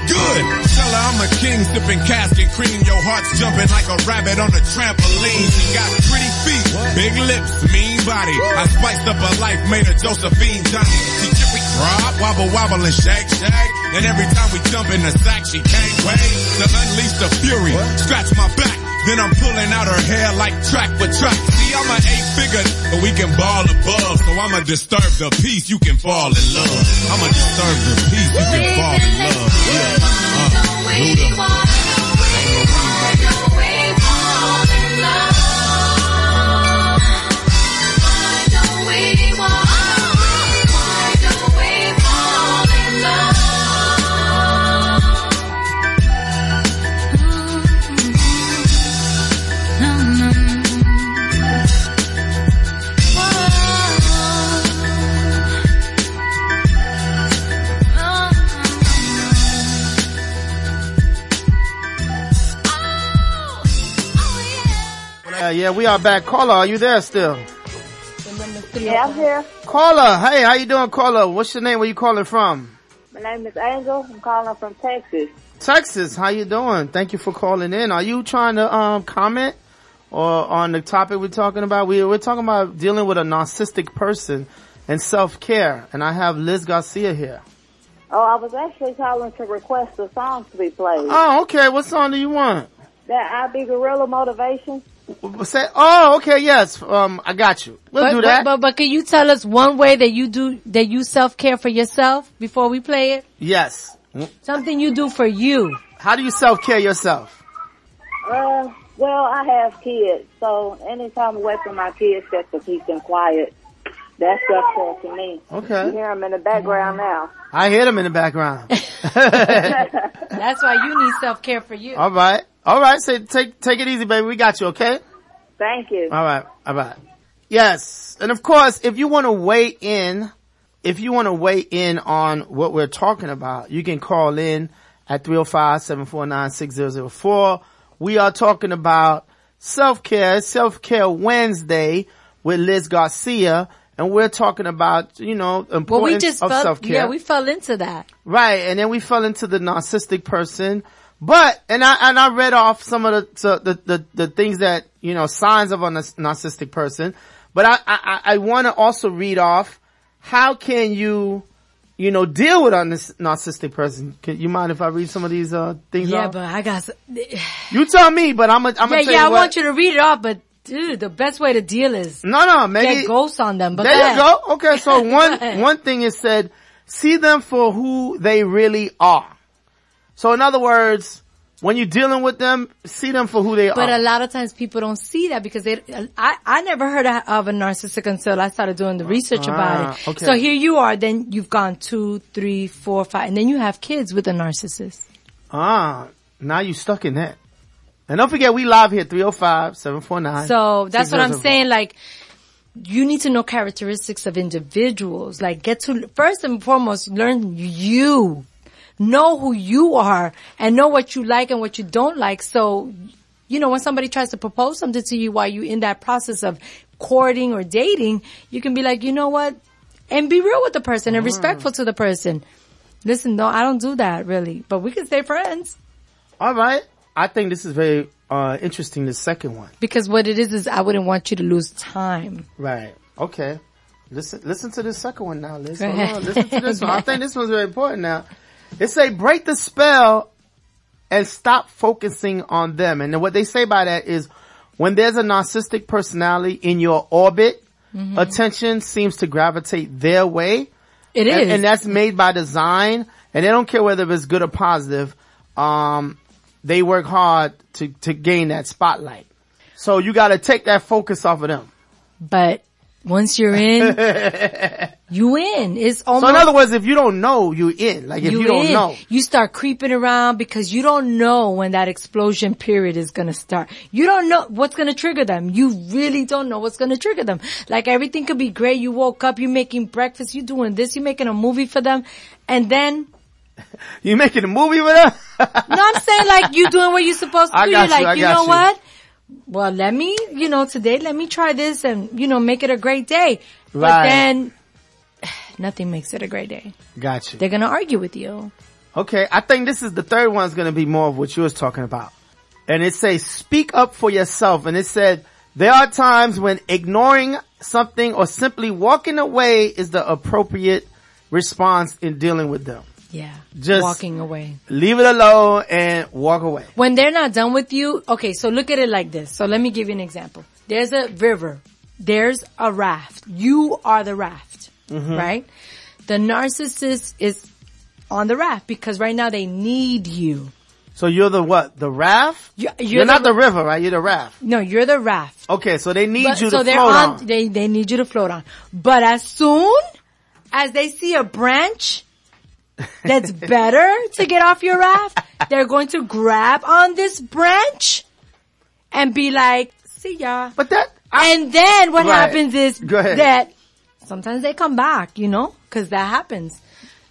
Speaker 3: Good. Tell her I'm a king sipping cask and cream. Your heart's jumping like a rabbit on a trampoline. She got pretty feet, big lips, mean body. I spiced up her life, made her Josephine Johnny. She chippy drop, wobble wobble and shake shake. And every time we jump in the sack, she can't wait to unleash the fury. Scratch my back. Then I'm pulling out her hair like track for track. See, I'm an eight figure, but we can ball above. So I'ma disturb the peace, you can fall in love. I'ma disturb the peace, you can fall in love. Yeah. Uh, Luda.
Speaker 1: Yeah, we are back. Carla, are you there still?
Speaker 5: Yeah, I'm here.
Speaker 1: Caller, hey, how you doing, Carla? What's your name? Where you calling from?
Speaker 5: My name is Angel. I'm calling from Texas.
Speaker 1: Texas, how you doing? Thank you for calling in. Are you trying to um comment or on the topic we're talking about? We we're talking about dealing with a narcissistic person and self care, and I have Liz Garcia here.
Speaker 5: Oh, I was actually calling to request a song to be played.
Speaker 1: Oh, okay. What song do you want?
Speaker 5: That I Be Gorilla Motivation.
Speaker 1: Say, oh, okay, yes. Um, I got you. We'll
Speaker 2: But,
Speaker 1: do that.
Speaker 2: but, but can you tell us one way that you do, that you self-care for yourself before we play it?
Speaker 1: yes.
Speaker 2: Something you do for you.
Speaker 1: How do you self-care yourself?
Speaker 5: Uh, well, I have kids, so anytime away from my kids, just to keep them quiet. That's self-care to me. Okay. You
Speaker 1: Okay.
Speaker 5: hear them in the background now.
Speaker 1: I hear them in the background.
Speaker 2: That's why you need self-care for you.
Speaker 1: All right. All right. So take, take it easy, baby. We got you, okay?
Speaker 5: Thank you.
Speaker 1: All right. All right. Yes. And of course, if you want to weigh in, if you want to weigh in on what we're talking about, you can call in at 305-749-6004. We are talking about self-care, self-care Wednesday with Liz Garcia. And we're talking about, you know, importance
Speaker 2: Well, we just
Speaker 1: of
Speaker 2: fell,
Speaker 1: self-care.
Speaker 2: yeah, we fell into that.
Speaker 1: Right, and then we fell into the narcissistic person. But and I and I read off some of the so the, the the things that you know signs of a narcissistic person. But I I, I want to also read off how can you you know deal with a narcissistic person. Can you mind if I read some of these uh things?
Speaker 2: Yeah,
Speaker 1: off?
Speaker 2: but I got,
Speaker 1: you tell me. But I'm gonna I'm
Speaker 2: yeah,
Speaker 1: gonna
Speaker 2: yeah, I
Speaker 1: what.
Speaker 2: want you to read it off, but dude, the best way to deal is
Speaker 1: no, no, maybe
Speaker 2: get ghosts on them. But
Speaker 1: there you go. Okay, so one one thing is said, see them for who they really are. So in other words, when you're dealing with them, see them for who they
Speaker 2: But
Speaker 1: are.
Speaker 2: But a lot of times people don't see that because they, I, I never heard of a narcissistic until I started doing the research about
Speaker 1: Ah,
Speaker 2: it.
Speaker 1: okay.
Speaker 2: So here you are, then you've gone two, three, four, five, and then you have kids with a narcissist.
Speaker 1: ah, now you're stuck in that. And don't forget, we live here 305-749.
Speaker 2: So that's what I'm saying, like, you need to know characteristics of individuals. Like get to, first and foremost, learn you. Know who you are and know what you like and what you don't like. So, you know, when somebody tries to propose something to you while you're in that process of courting or dating, you can be like, you know what? And be real with the person and respectful to the person. Listen, no, I don't do that really, but we can stay friends.
Speaker 1: All right. I think this is very uh interesting. The second one.
Speaker 2: Because what it is is I wouldn't want you to lose time.
Speaker 1: Right. Okay. Listen, listen to this second one now, Liz.
Speaker 2: Go ahead.
Speaker 1: on. Listen to this one. I think this one's very important now. It say break the spell and stop focusing on them. And what they say by that is when there's a narcissistic personality in your orbit,
Speaker 2: Mm-hmm.
Speaker 1: attention seems to gravitate their way.
Speaker 2: It is.
Speaker 1: And, and that's made by design. And they don't care whether it's good or positive. Um, they work hard to, to gain that spotlight. So you gotta take that focus off of them.
Speaker 2: But once you're in, you in. It's almost
Speaker 1: So in other words, if you don't know, you in. Like if you, don't
Speaker 2: in.
Speaker 1: know.
Speaker 2: You start creeping around because you don't know when that explosion period is gonna start. You don't know what's gonna trigger them. You really don't know what's gonna trigger them. Like everything could be great. You woke up, you're making breakfast, you're doing this, you're making a movie for them, and then
Speaker 1: You making a movie with her?
Speaker 2: No, I'm saying like you doing what you're supposed to do. You're
Speaker 1: you,
Speaker 2: like, you know
Speaker 1: you.
Speaker 2: what? Well, let me, you know, today let me try this and, you know, make it a great day. But then nothing makes it a great day.
Speaker 1: Gotcha.
Speaker 2: They're going to argue with you.
Speaker 1: Okay, I think this is the third one's gonna be more of what you was talking about. And it says, speak up for yourself. And it said, there are times when ignoring something or simply walking away is the appropriate response in dealing with them.
Speaker 2: Yeah.
Speaker 1: Just-
Speaker 2: walking away.
Speaker 1: Leave it alone and walk away.
Speaker 2: When they're not done with you, okay, so look at it like this. So let me give you an example. There's a river. There's a raft. You are the raft, mm-hmm. right? The narcissist is on the raft because right now they need you.
Speaker 1: So you're the what? The raft?
Speaker 2: You-
Speaker 1: You're,
Speaker 2: you're
Speaker 1: not
Speaker 2: the-
Speaker 1: the river, right? You're the raft.
Speaker 2: No, you're the raft.
Speaker 1: Okay, so they need
Speaker 2: But-
Speaker 1: you
Speaker 2: so
Speaker 1: to
Speaker 2: they're
Speaker 1: float
Speaker 2: on,
Speaker 1: on.
Speaker 2: They, they need you to float on. But as soon as they see a branch that's better to get off your raft, they're going to grab on this branch and be like, see ya.
Speaker 1: But that, I,
Speaker 2: And then what
Speaker 1: Right.
Speaker 2: happens is that sometimes they come back, you know, cause that happens.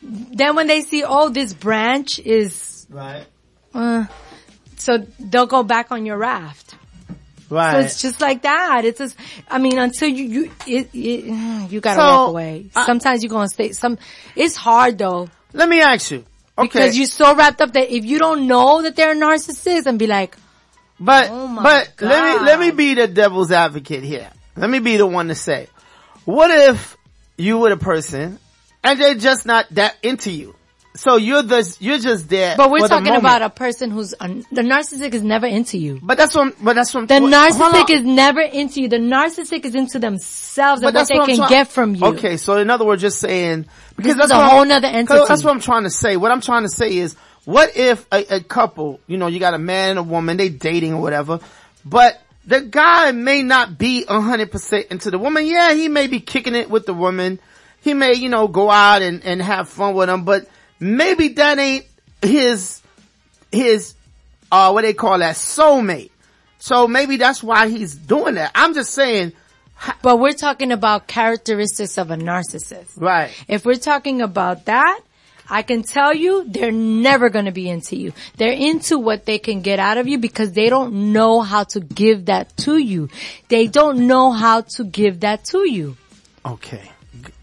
Speaker 2: Then when they see, oh, this branch is,
Speaker 1: right,
Speaker 2: uh, so they'll go back on your raft.
Speaker 1: Right.
Speaker 2: So it's just like that. It's just, I mean, until you, you, it, it, you gotta
Speaker 1: So,
Speaker 2: walk away.
Speaker 1: I-
Speaker 2: Sometimes you're gonna stay, some, it's hard though.
Speaker 1: Let me ask you. Okay.
Speaker 2: Because you're so wrapped up that if you don't know that they're a narcissist and be like,
Speaker 1: But
Speaker 2: Oh
Speaker 1: but let me let me be the devil's advocate here. Let me be the one to say, what if you were the person and they're just not that into you? so you're the, you're just there.
Speaker 2: But we're talking about a person who's, a, the narcissistic is never into you.
Speaker 1: But that's what, but that's what.
Speaker 2: The
Speaker 1: what-
Speaker 2: narcissistic is never into you. The narcissistic is into themselves and what they can
Speaker 1: try-
Speaker 2: get from you.
Speaker 1: Okay, so in other words, just saying because
Speaker 2: This
Speaker 1: that's
Speaker 2: is a whole nother
Speaker 1: 'cause
Speaker 2: entity.
Speaker 1: That's what I'm trying to say. What I'm trying to say is, what if a, a couple, you know, you got a man and a woman, they dating or whatever, but the guy may not be hundred percent into the woman. Yeah, he may be kicking it with the woman. He may, you know, go out and, and have fun with them, but maybe that ain't his, his, uh, what they call that soulmate. So maybe that's why he's doing that. I'm just saying,
Speaker 2: But we're talking about characteristics of a narcissist.
Speaker 1: right.
Speaker 2: If we're talking about that, I can tell you they're never going to be into you. They're into what they can get out of you because they don't know how to give that to you. They don't know how to give that to you.
Speaker 1: Okay.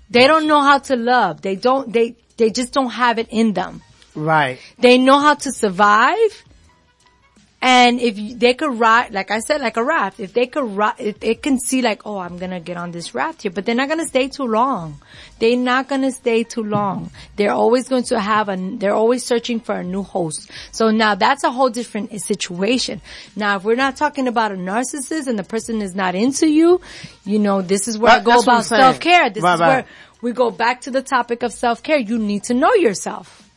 Speaker 2: They don't know how to love. They don't, they, they just don't have it in them.
Speaker 1: Right.
Speaker 2: They know how to survive. And if they could ride, like I said, like a raft, if they could ride, if they can see like, oh, I'm gonna get on this raft here, but they're not gonna stay too long. They're not gonna stay too long. They're always going to have a, they're always searching for a new host. So now that's a whole different situation. Now if we're not talking about a narcissist and the person is not into you, you know, this is where
Speaker 1: Right,
Speaker 2: I go
Speaker 1: that's what I'm
Speaker 2: about self-care. This
Speaker 1: Right,
Speaker 2: is
Speaker 1: right.
Speaker 2: where we go back to the topic of self-care. You need to know yourself.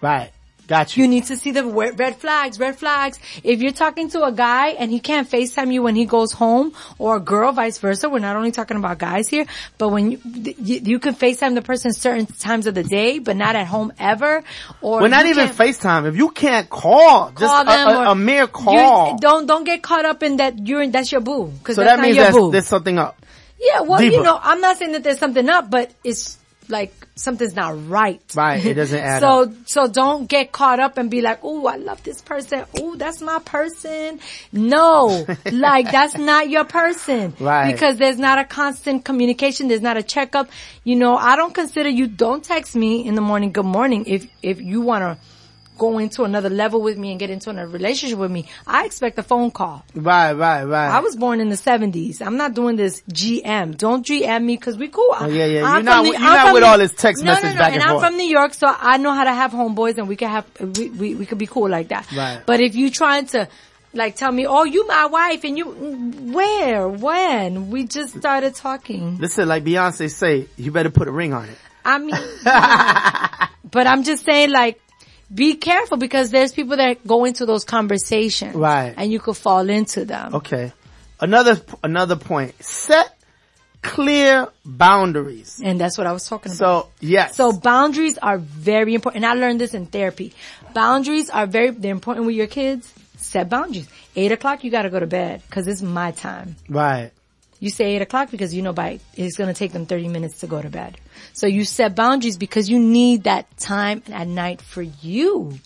Speaker 1: Right. Got you.
Speaker 2: You need to see the red flags, red flags. If you're talking to a guy and he can't FaceTime you when he goes home or a girl, vice versa, we're not only talking about guys here, but when you, you, you can FaceTime the person certain times of the day, but not at home ever, or
Speaker 1: Well, not even FaceTime. If you can't call, just
Speaker 2: call
Speaker 1: a,
Speaker 2: them
Speaker 1: a,
Speaker 2: or
Speaker 1: a mere
Speaker 2: you-
Speaker 1: call.
Speaker 2: Don't, don't get caught up in that you're, that's your boo. Cause
Speaker 1: So
Speaker 2: that's
Speaker 1: that
Speaker 2: not
Speaker 1: means
Speaker 2: boo.
Speaker 1: there's something up.
Speaker 2: Yeah, well,
Speaker 1: Deeper.
Speaker 2: you know, I'm not saying that there's something up, but it's like something's not right.
Speaker 1: Right, it doesn't add
Speaker 2: so,
Speaker 1: up.
Speaker 2: so don't get caught up and be like, "Oh, I love this person. Oh, that's my person." No, like that's not your person.
Speaker 1: Right.
Speaker 2: Because there's not a constant communication. There's not a checkup. You know, I don't consider you. Don't text me in the morning. Good morning. If if you want to go into another level with me and get into a relationship with me, I expect a phone call.
Speaker 1: Right, right, right.
Speaker 2: I was born in the seventies. I'm not doing this GM. Don't GM me because we cool.
Speaker 1: Oh, yeah, yeah.
Speaker 2: I'm
Speaker 1: You're not
Speaker 2: from
Speaker 1: with-
Speaker 2: New-
Speaker 1: you're
Speaker 2: I'm
Speaker 1: not with all this text
Speaker 2: no,
Speaker 1: message
Speaker 2: no, no.
Speaker 1: back and
Speaker 2: and I'm from New York, so I know how to have homeboys, and we can have we we, we could be cool like that.
Speaker 1: Right.
Speaker 2: But if you trying to like tell me, oh, you my wife, and you where when we just started talking.
Speaker 1: Listen, like Beyonce say, you better put a ring on it.
Speaker 2: I mean, but I'm just saying like. Be careful because there's people that go into those conversations.
Speaker 1: Right.
Speaker 2: And you could fall into them.
Speaker 1: Okay. Another, another point. Set clear boundaries.
Speaker 2: And that's what I was talking about.
Speaker 1: So, yes.
Speaker 2: So boundaries are very important. And I learned this in therapy. Boundaries are very, they're important with your kids. Set boundaries. Eight o'clock, you gotta go to bed because it's my time.
Speaker 1: right.
Speaker 2: You say eight o'clock because you know by, it's gonna take them 30 minutes to go to bed. So you set boundaries because you need that time at night for you.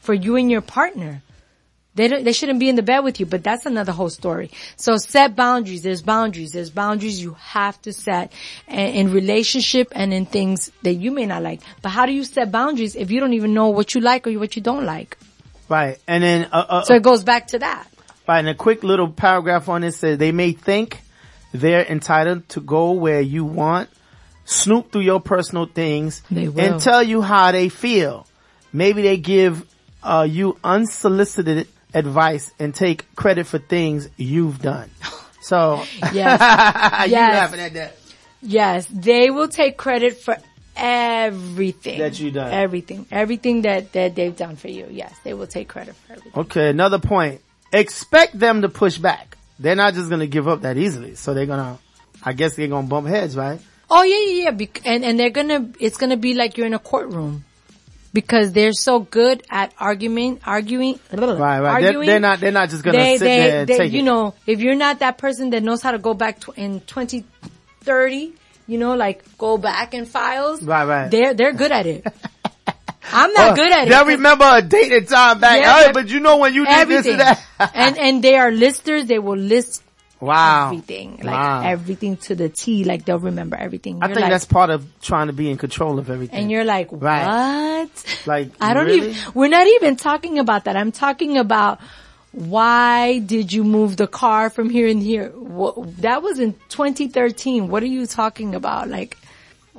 Speaker 2: For you and your partner. They don't, they shouldn't be in the bed with you, but that's another whole story. So set boundaries. There's boundaries. There's boundaries you have to set in relationship and in things that you may not like. But how do you set boundaries if you don't even know what you like or what you don't like?
Speaker 1: Right. And then, uh, uh,
Speaker 2: So it goes back to that.
Speaker 1: Right, and a quick little paragraph on it says they may think they're entitled to go where you want, snoop through your personal things, and tell you how they feel. Maybe they give uh, you unsolicited advice and take credit for things you've done. So,
Speaker 2: Yes.
Speaker 1: you
Speaker 2: Yes.
Speaker 1: laughing at that?
Speaker 2: Yes, they will take credit for everything
Speaker 1: That you done.
Speaker 2: Everything, everything that that they've done for you. Yes, they will take credit for everything.
Speaker 1: Okay, another point. Expect them to push back. They're not just gonna give up that easily. So they're gonna, I guess they're gonna bump heads, right?
Speaker 2: Oh yeah, yeah, yeah. And and they're gonna, it's gonna be like you're in a courtroom because they're so good at arguing, arguing,
Speaker 1: Right, right. They're,
Speaker 2: arguing.
Speaker 1: they're not, they're not just gonna
Speaker 2: they,
Speaker 1: sit
Speaker 2: they,
Speaker 1: there and
Speaker 2: they,
Speaker 1: take
Speaker 2: you
Speaker 1: it.
Speaker 2: know, if you're not that person that knows how to go back to, in 2030, you know, like go back in files.
Speaker 1: Right, right.
Speaker 2: They're, they're good at it. I'm not
Speaker 1: Uh,
Speaker 2: good at it.
Speaker 1: They'll remember a date and time back.
Speaker 2: Yeah, but-
Speaker 1: you know when you did
Speaker 2: everything.
Speaker 1: this and that.
Speaker 2: and, and they are listers. They will list
Speaker 1: wow.
Speaker 2: everything, like
Speaker 1: Wow.
Speaker 2: everything to the T. Like they'll remember everything.
Speaker 1: I
Speaker 2: You're
Speaker 1: think
Speaker 2: like-
Speaker 1: that's part of trying to be in control of everything.
Speaker 2: and you're like,
Speaker 1: Right.
Speaker 2: what?
Speaker 1: like,
Speaker 2: I don't
Speaker 1: really?
Speaker 2: even, we're not even talking about that. I'm talking about why did you move the car from here and here? What, that was in 2013. What are you talking about? Like,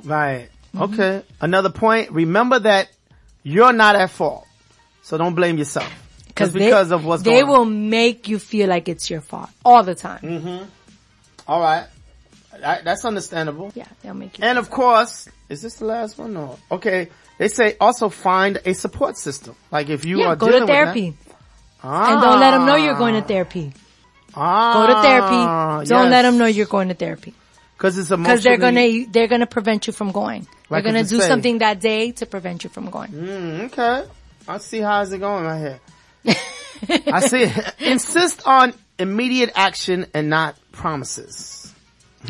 Speaker 1: Right.
Speaker 2: Mm-hmm.
Speaker 1: Okay. Another point. Remember that you're not at fault. So don't blame yourself. Because
Speaker 2: they-
Speaker 1: because of what's
Speaker 2: they will
Speaker 1: on.
Speaker 2: make you feel like it's your fault all the time.
Speaker 1: Mm-hmm. All right. That- that's understandable.
Speaker 2: Yeah, they'll make you.
Speaker 1: And of course, is this the last one? No. Okay. They say also find a support system. Like if you
Speaker 2: yeah,
Speaker 1: are
Speaker 2: go to therapy
Speaker 1: Ah.
Speaker 2: and don't let them know you're going to therapy.
Speaker 1: Ah,
Speaker 2: Go to therapy. Don't let them know you're going to therapy
Speaker 1: Cause it's a
Speaker 2: because they're gonna they're gonna prevent you from going.
Speaker 1: Right,
Speaker 2: They're gonna do
Speaker 1: safe.
Speaker 2: something that day to prevent you from going.
Speaker 1: Mm, okay. I see how's it going right here. I see it. Insist on immediate action and not promises.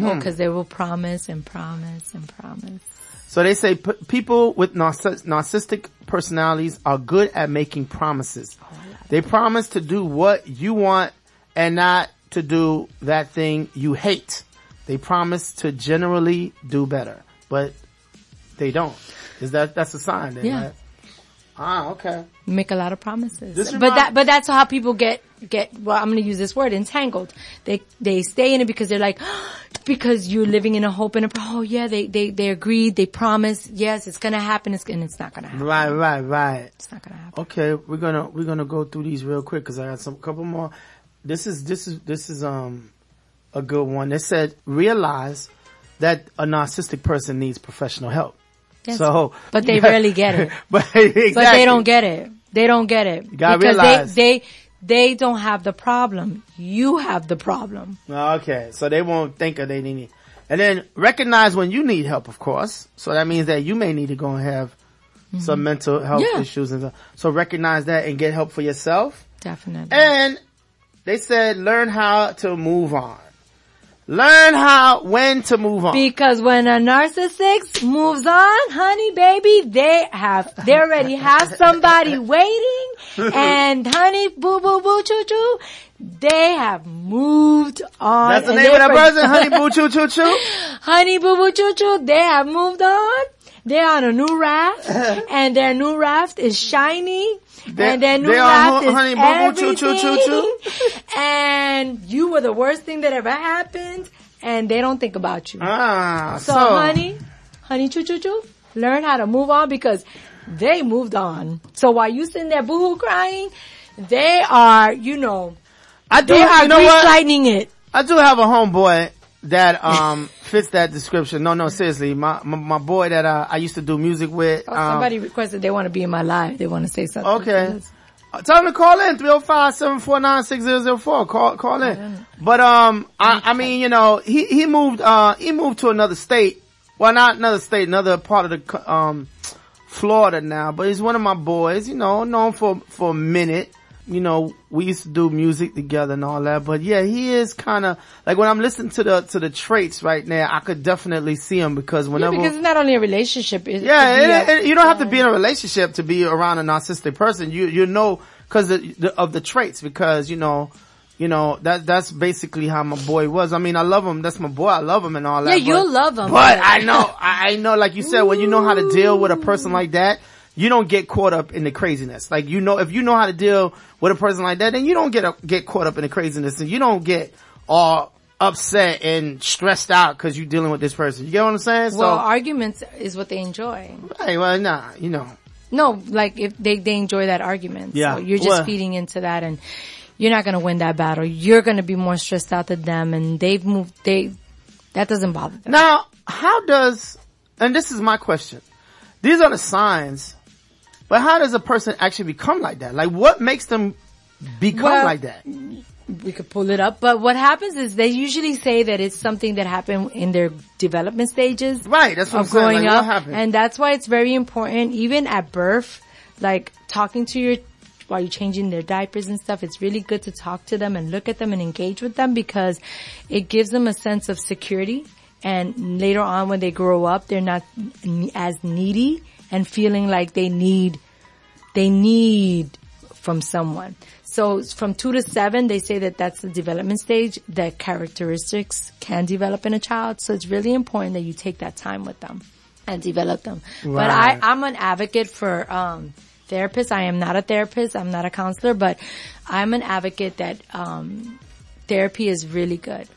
Speaker 2: Oh, because they will promise and promise and promise.
Speaker 1: So they say p- people with narciss- narcissistic personalities are good at making promises. They promise to do what you want and not to do that thing you hate. They promise to generally do better, but they don't. Is that, that's a sign then,
Speaker 2: Yeah.
Speaker 1: right? Ah, okay.
Speaker 2: Make a lot of promises. But that, but that's how people get, get, well, I'm going to use this word, entangled. They, they stay in it because they're like, because you're living in a hope and a, oh yeah, they, they, they agreed, they promised, yes, it's going to happen, it's, and it's not going to happen.
Speaker 1: Right, right, right.
Speaker 2: It's not going to happen.
Speaker 1: Okay, we're gonna we're gonna go through these real quick because I got some couple more. This is this is this is um a good one. They said realize that a narcissistic person needs professional help.
Speaker 2: Yes.
Speaker 1: So,
Speaker 2: But they rarely get it.
Speaker 1: but exactly.
Speaker 2: But they don't get it. They don't get it. because
Speaker 1: realize.
Speaker 2: they, they, they don't have the problem. You have the problem.
Speaker 1: Okay, so they won't think of they need. And then recognize when you need help, of course. So that means that you may need to go and have some mental health
Speaker 2: Mm-hmm. Yeah.
Speaker 1: issues and stuff. So recognize that and get help for yourself.
Speaker 2: Definitely.
Speaker 1: And they said learn how to move on. Learn how, when to move on.
Speaker 2: Because when a narcissist moves on, honey baby, they have, they already have somebody waiting and honey boo boo boo choo choo, they have moved on.
Speaker 1: That's the name of that person, Honey Boo Choo Choo Choo.
Speaker 2: Honey boo boo choo choo, they have moved on. They're on a new raft and their new raft is shiny.
Speaker 1: They-
Speaker 2: and their new raft
Speaker 1: ho-
Speaker 2: is
Speaker 1: Honey Boo Boo Choo Choo Choo
Speaker 2: everything. And you were the worst thing that ever happened and they don't think about you.
Speaker 1: Ah,
Speaker 2: So,
Speaker 1: so,
Speaker 2: honey, honey choo choo choo, learn how to move on because they moved on. So while you sitting there boohoo crying, they are, you know,
Speaker 1: I do,
Speaker 2: they are
Speaker 1: you know what?
Speaker 2: lightning it.
Speaker 1: I do have a homeboy that, um, fits that description. No, no, seriously. My, my, my boy that, uh, I used to do music with.
Speaker 2: Oh,
Speaker 1: um,
Speaker 2: somebody requested they want to be in my live. They want to say something.
Speaker 1: Okay. Uh, Tell them to call in, 305-749-6004. Call, call in. But, um, I, I mean, you know, he, he moved, uh, he moved to another state. Well, not another state, another part of the, um, Florida now, but he's one of my boys, you know, known for, for a minute. You know, we used to do music together and all that, but yeah, he is kind of, like when I'm listening to the, to the traits right now, I could definitely see him because
Speaker 2: Yeah,
Speaker 1: whenever.
Speaker 2: because it's not only a relationship. It,
Speaker 1: Yeah,
Speaker 2: it a-
Speaker 1: it- you don't have to be in a relationship to be around a narcissistic person. You you know because of the traits. Because you know, you know that that's basically how my boy was. I mean, I love him. That's my boy. I love him and all that.
Speaker 2: Yeah, you'll love him.
Speaker 1: But I know, I I know, like you said, when you know how to deal with a person like that, you don't get caught up in the craziness. Like you know, if you know how to deal with a person like that, then you don't get get caught up in the craziness, and you don't get all upset and stressed out because you're dealing with this person. You get what I'm saying?
Speaker 2: well,
Speaker 1: so,
Speaker 2: arguments is what they enjoy.
Speaker 1: hey, well, nah, you know.
Speaker 2: No, like if they, they enjoy that argument.
Speaker 1: Yeah.
Speaker 2: So you're just
Speaker 1: Well-
Speaker 2: feeding into that and you're not going to win that battle. You're going to be more stressed out than them and they've moved, they, that doesn't bother them.
Speaker 1: Now, how does, and this is my question, these are the signs, but how does a person actually become like that? Like what makes them become
Speaker 2: Well,
Speaker 1: like that?
Speaker 2: we could pull it up, but what happens is they usually say that it's something that happened in their development stages.
Speaker 1: Right, that's what I'm
Speaker 2: of
Speaker 1: saying.
Speaker 2: growing
Speaker 1: Like, what
Speaker 2: up. And that's why it's very important, even at birth, like talking to your, while you're changing their diapers and stuff, it's really good to talk to them and look at them and engage with them because it gives them a sense of security. And later on when they grow up, they're not as needy and feeling like they need, they need from someone. So from two to seven, they say that that's the development stage that characteristics can develop in a child. So it's really important that you take that time with them and develop them. But I, I'm an advocate for, um, therapists. I am not a therapist. I'm not a counselor, but I'm an advocate that, um, therapy is really good.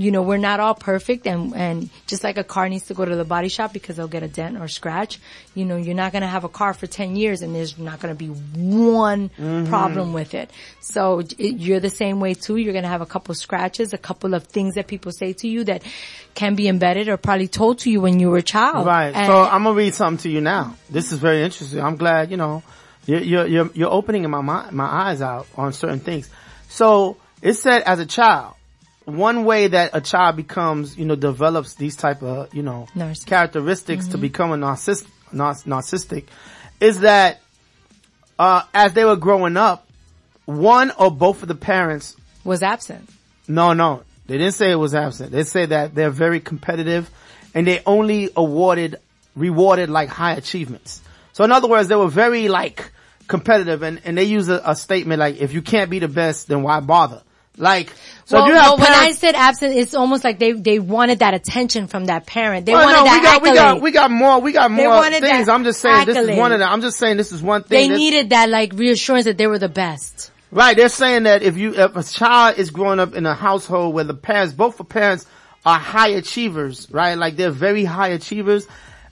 Speaker 2: You know, we're not all perfect and, and just like a car needs to go to the body shop because they'll get a dent or scratch, you know, you're not going to have a car for 10 years and there's not going to be one mm-hmm. problem with it. So it, you're the same way too. You're going to have a couple scratches, a couple of things that people say to you that can be embedded or probably told to you when you were a child.
Speaker 1: Right.
Speaker 2: And-
Speaker 1: so I'm gonna read something to you now. This is very interesting. I'm glad, you know, you're, you're, you're, you're opening my, mi- my eyes out on certain things. So it said as a child, one way that a child becomes, you know, develops these type of, you know,
Speaker 2: Narciss-
Speaker 1: characteristics to become a narciss- nar- narcissistic is that, uh, as they were growing up, one or both of the parents
Speaker 2: was absent.
Speaker 1: no, no. They didn't say it was absent. They say that they're very competitive and they only awarded, rewarded like high achievements. So in other words, they were very like competitive and, and they use a, a statement like, if you can't be the best, then why bother? Like, so
Speaker 2: well,
Speaker 1: you have
Speaker 2: well, when I said absent, it's almost like they, they wanted that attention from that parent. They oh,
Speaker 1: Well,
Speaker 2: wanted
Speaker 1: no,
Speaker 2: that
Speaker 1: we got, we got, we got more, we got
Speaker 2: They
Speaker 1: more things. I'm just saying this is one of them. I'm just saying this is one
Speaker 2: they
Speaker 1: thing. This-
Speaker 2: needed that like reassurance that they were the best.
Speaker 1: Right, they're saying that if you, if a child is growing up in a household where the parents, both the parents are high achievers, right? Like they're very high achievers.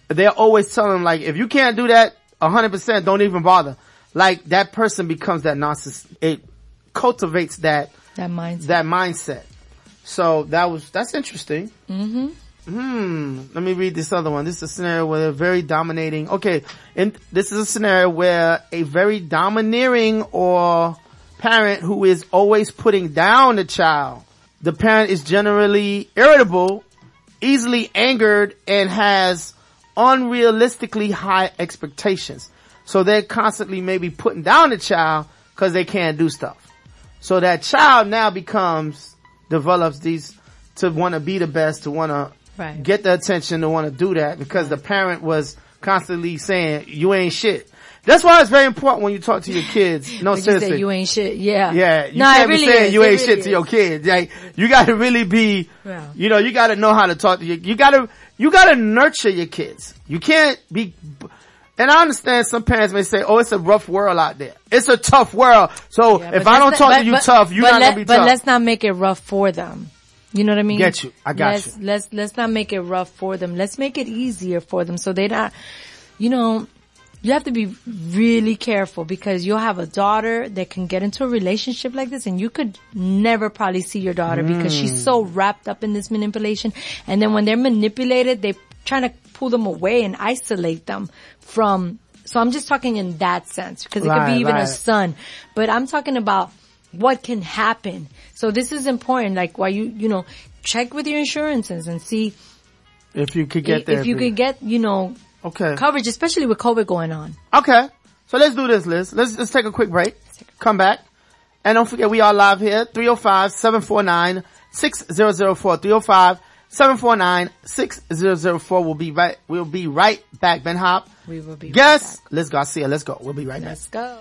Speaker 1: They're always telling them like, if you can't do that, hundred percent, don't even bother. Like that person becomes that narcissist. It cultivates that,
Speaker 2: That mindset.
Speaker 1: that mindset. So that was, that's interesting. Mm-hmm. Hmm. Let me read this other one. This is a scenario where they're very dominating. Okay. And this is a scenario where a very domineering or parent who is always putting down the child. The parent is generally irritable, easily angered, and has unrealistically high expectations. So they're constantly maybe putting down the child because they can't do stuff. So that child now becomes, develops these to want to be the best, to want to
Speaker 2: Right.
Speaker 1: get the attention, to want to do that because the parent was constantly saying, you ain't shit. That's why it's very important when you talk to your kids. No,
Speaker 2: Like you
Speaker 1: seriously.
Speaker 2: you ain't shit. Yeah.
Speaker 1: Yeah, you
Speaker 2: no,
Speaker 1: can't
Speaker 2: really
Speaker 1: be saying
Speaker 2: is.
Speaker 1: you
Speaker 2: It
Speaker 1: ain't
Speaker 2: really
Speaker 1: shit to your kids. Like, you gotta really be,
Speaker 2: Yeah.
Speaker 1: you know, you gotta know how to talk to your, you gotta, you gotta nurture your kids. You can't be, and I understand some parents may say, oh, it's a rough world out there. It's a tough world. So
Speaker 2: Yeah,
Speaker 1: if I don't talk
Speaker 2: not-
Speaker 1: to you
Speaker 2: but-
Speaker 1: tough, you're not
Speaker 2: let-
Speaker 1: gonna be
Speaker 2: But
Speaker 1: tough.
Speaker 2: But let's not make it rough for them. You know what I mean?
Speaker 1: Get you. I got
Speaker 2: let's,
Speaker 1: you.
Speaker 2: Let's, let's not make it rough for them. Let's make it easier for them so they're not, you know, you have to be really careful because you'll have a daughter that can get into a relationship like this and you could never probably see your daughter because
Speaker 1: Mm.
Speaker 2: she's so wrapped up in this manipulation. And then when they're manipulated, they trying to pull them away and isolate them from, so I'm just talking in that sense because it could be even a
Speaker 1: right.
Speaker 2: son, but I'm talking about what can happen. So this is important. Like why you, you know, check with your insurances and see
Speaker 1: if you could get
Speaker 2: if,
Speaker 1: there.
Speaker 2: if you could get, you know,
Speaker 1: okay.
Speaker 2: coverage, especially with COVID going on.
Speaker 1: Okay. So let's do this, Liz. Let's, let's take a quick break. Come back. And don't forget, we are live here, 305-749-6004. 305-749-6004. We'll be right, we'll be right back. Ben Hop.
Speaker 2: We will be right
Speaker 1: Guess,
Speaker 2: back.
Speaker 1: Liz Garcia. Let's go. We'll be right back.
Speaker 2: Let's go.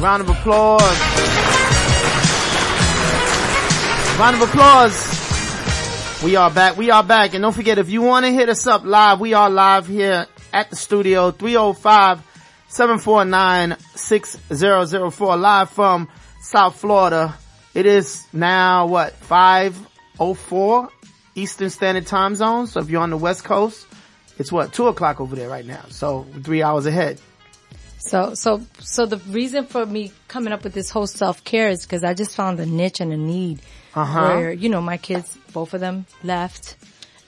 Speaker 1: Round of applause. Round of applause. We are back. We are back. And don't forget, if you want to hit us up live, we are live here at the studio, 305 749 6004 live from South Florida. It is now what, 504 Eastern Standard Time Zone. So if you're on the West Coast, it's what, two o'clock over there right now. So three hours ahead.
Speaker 2: So, so, so the reason for me coming up with this whole self-care is because I just found a niche and a need
Speaker 1: Uh-huh.
Speaker 2: where, you know, my kids, both of them left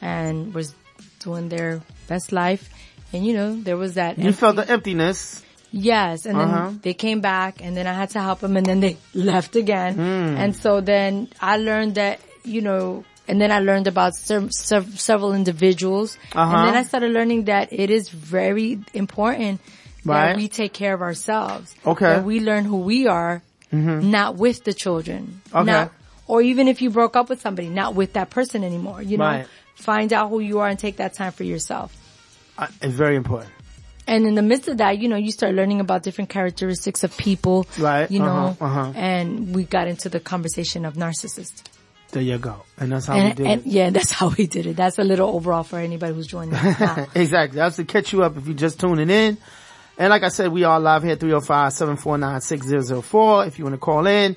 Speaker 2: and was doing their best life. And you know, there was that.
Speaker 1: You
Speaker 2: empty-
Speaker 1: felt the emptiness.
Speaker 2: Yes, and then
Speaker 1: Uh-huh.
Speaker 2: they came back, and then I had to help them, and then they left again.
Speaker 1: Hmm.
Speaker 2: And so then I learned that you know, and then I learned about ser- ser- several individuals,
Speaker 1: Uh-huh.
Speaker 2: and then I started learning that it is very important
Speaker 1: Right.
Speaker 2: that we take care of ourselves.
Speaker 1: Okay.
Speaker 2: that we learn who we are, not with the children.
Speaker 1: Okay.
Speaker 2: Not, or even if you broke up with somebody, not with that person anymore. You know,
Speaker 1: Right.
Speaker 2: find out who you are and take that time for yourself.
Speaker 1: Uh, it's very important.
Speaker 2: And in the midst of that, you know, you start learning about different characteristics of people.
Speaker 1: Right,
Speaker 2: You know,
Speaker 1: uh-huh, uh-huh.
Speaker 2: and we got into the conversation of narcissists.
Speaker 1: There you go. And that's how we
Speaker 2: And,
Speaker 1: did
Speaker 2: and
Speaker 1: it.
Speaker 2: yeah, that's how we did it. That's a little overall for anybody who's joining us now.
Speaker 1: exactly. That's to catch you up if you're just tuning in. And like I said, we are live here 305-749-6004. If you want to call in,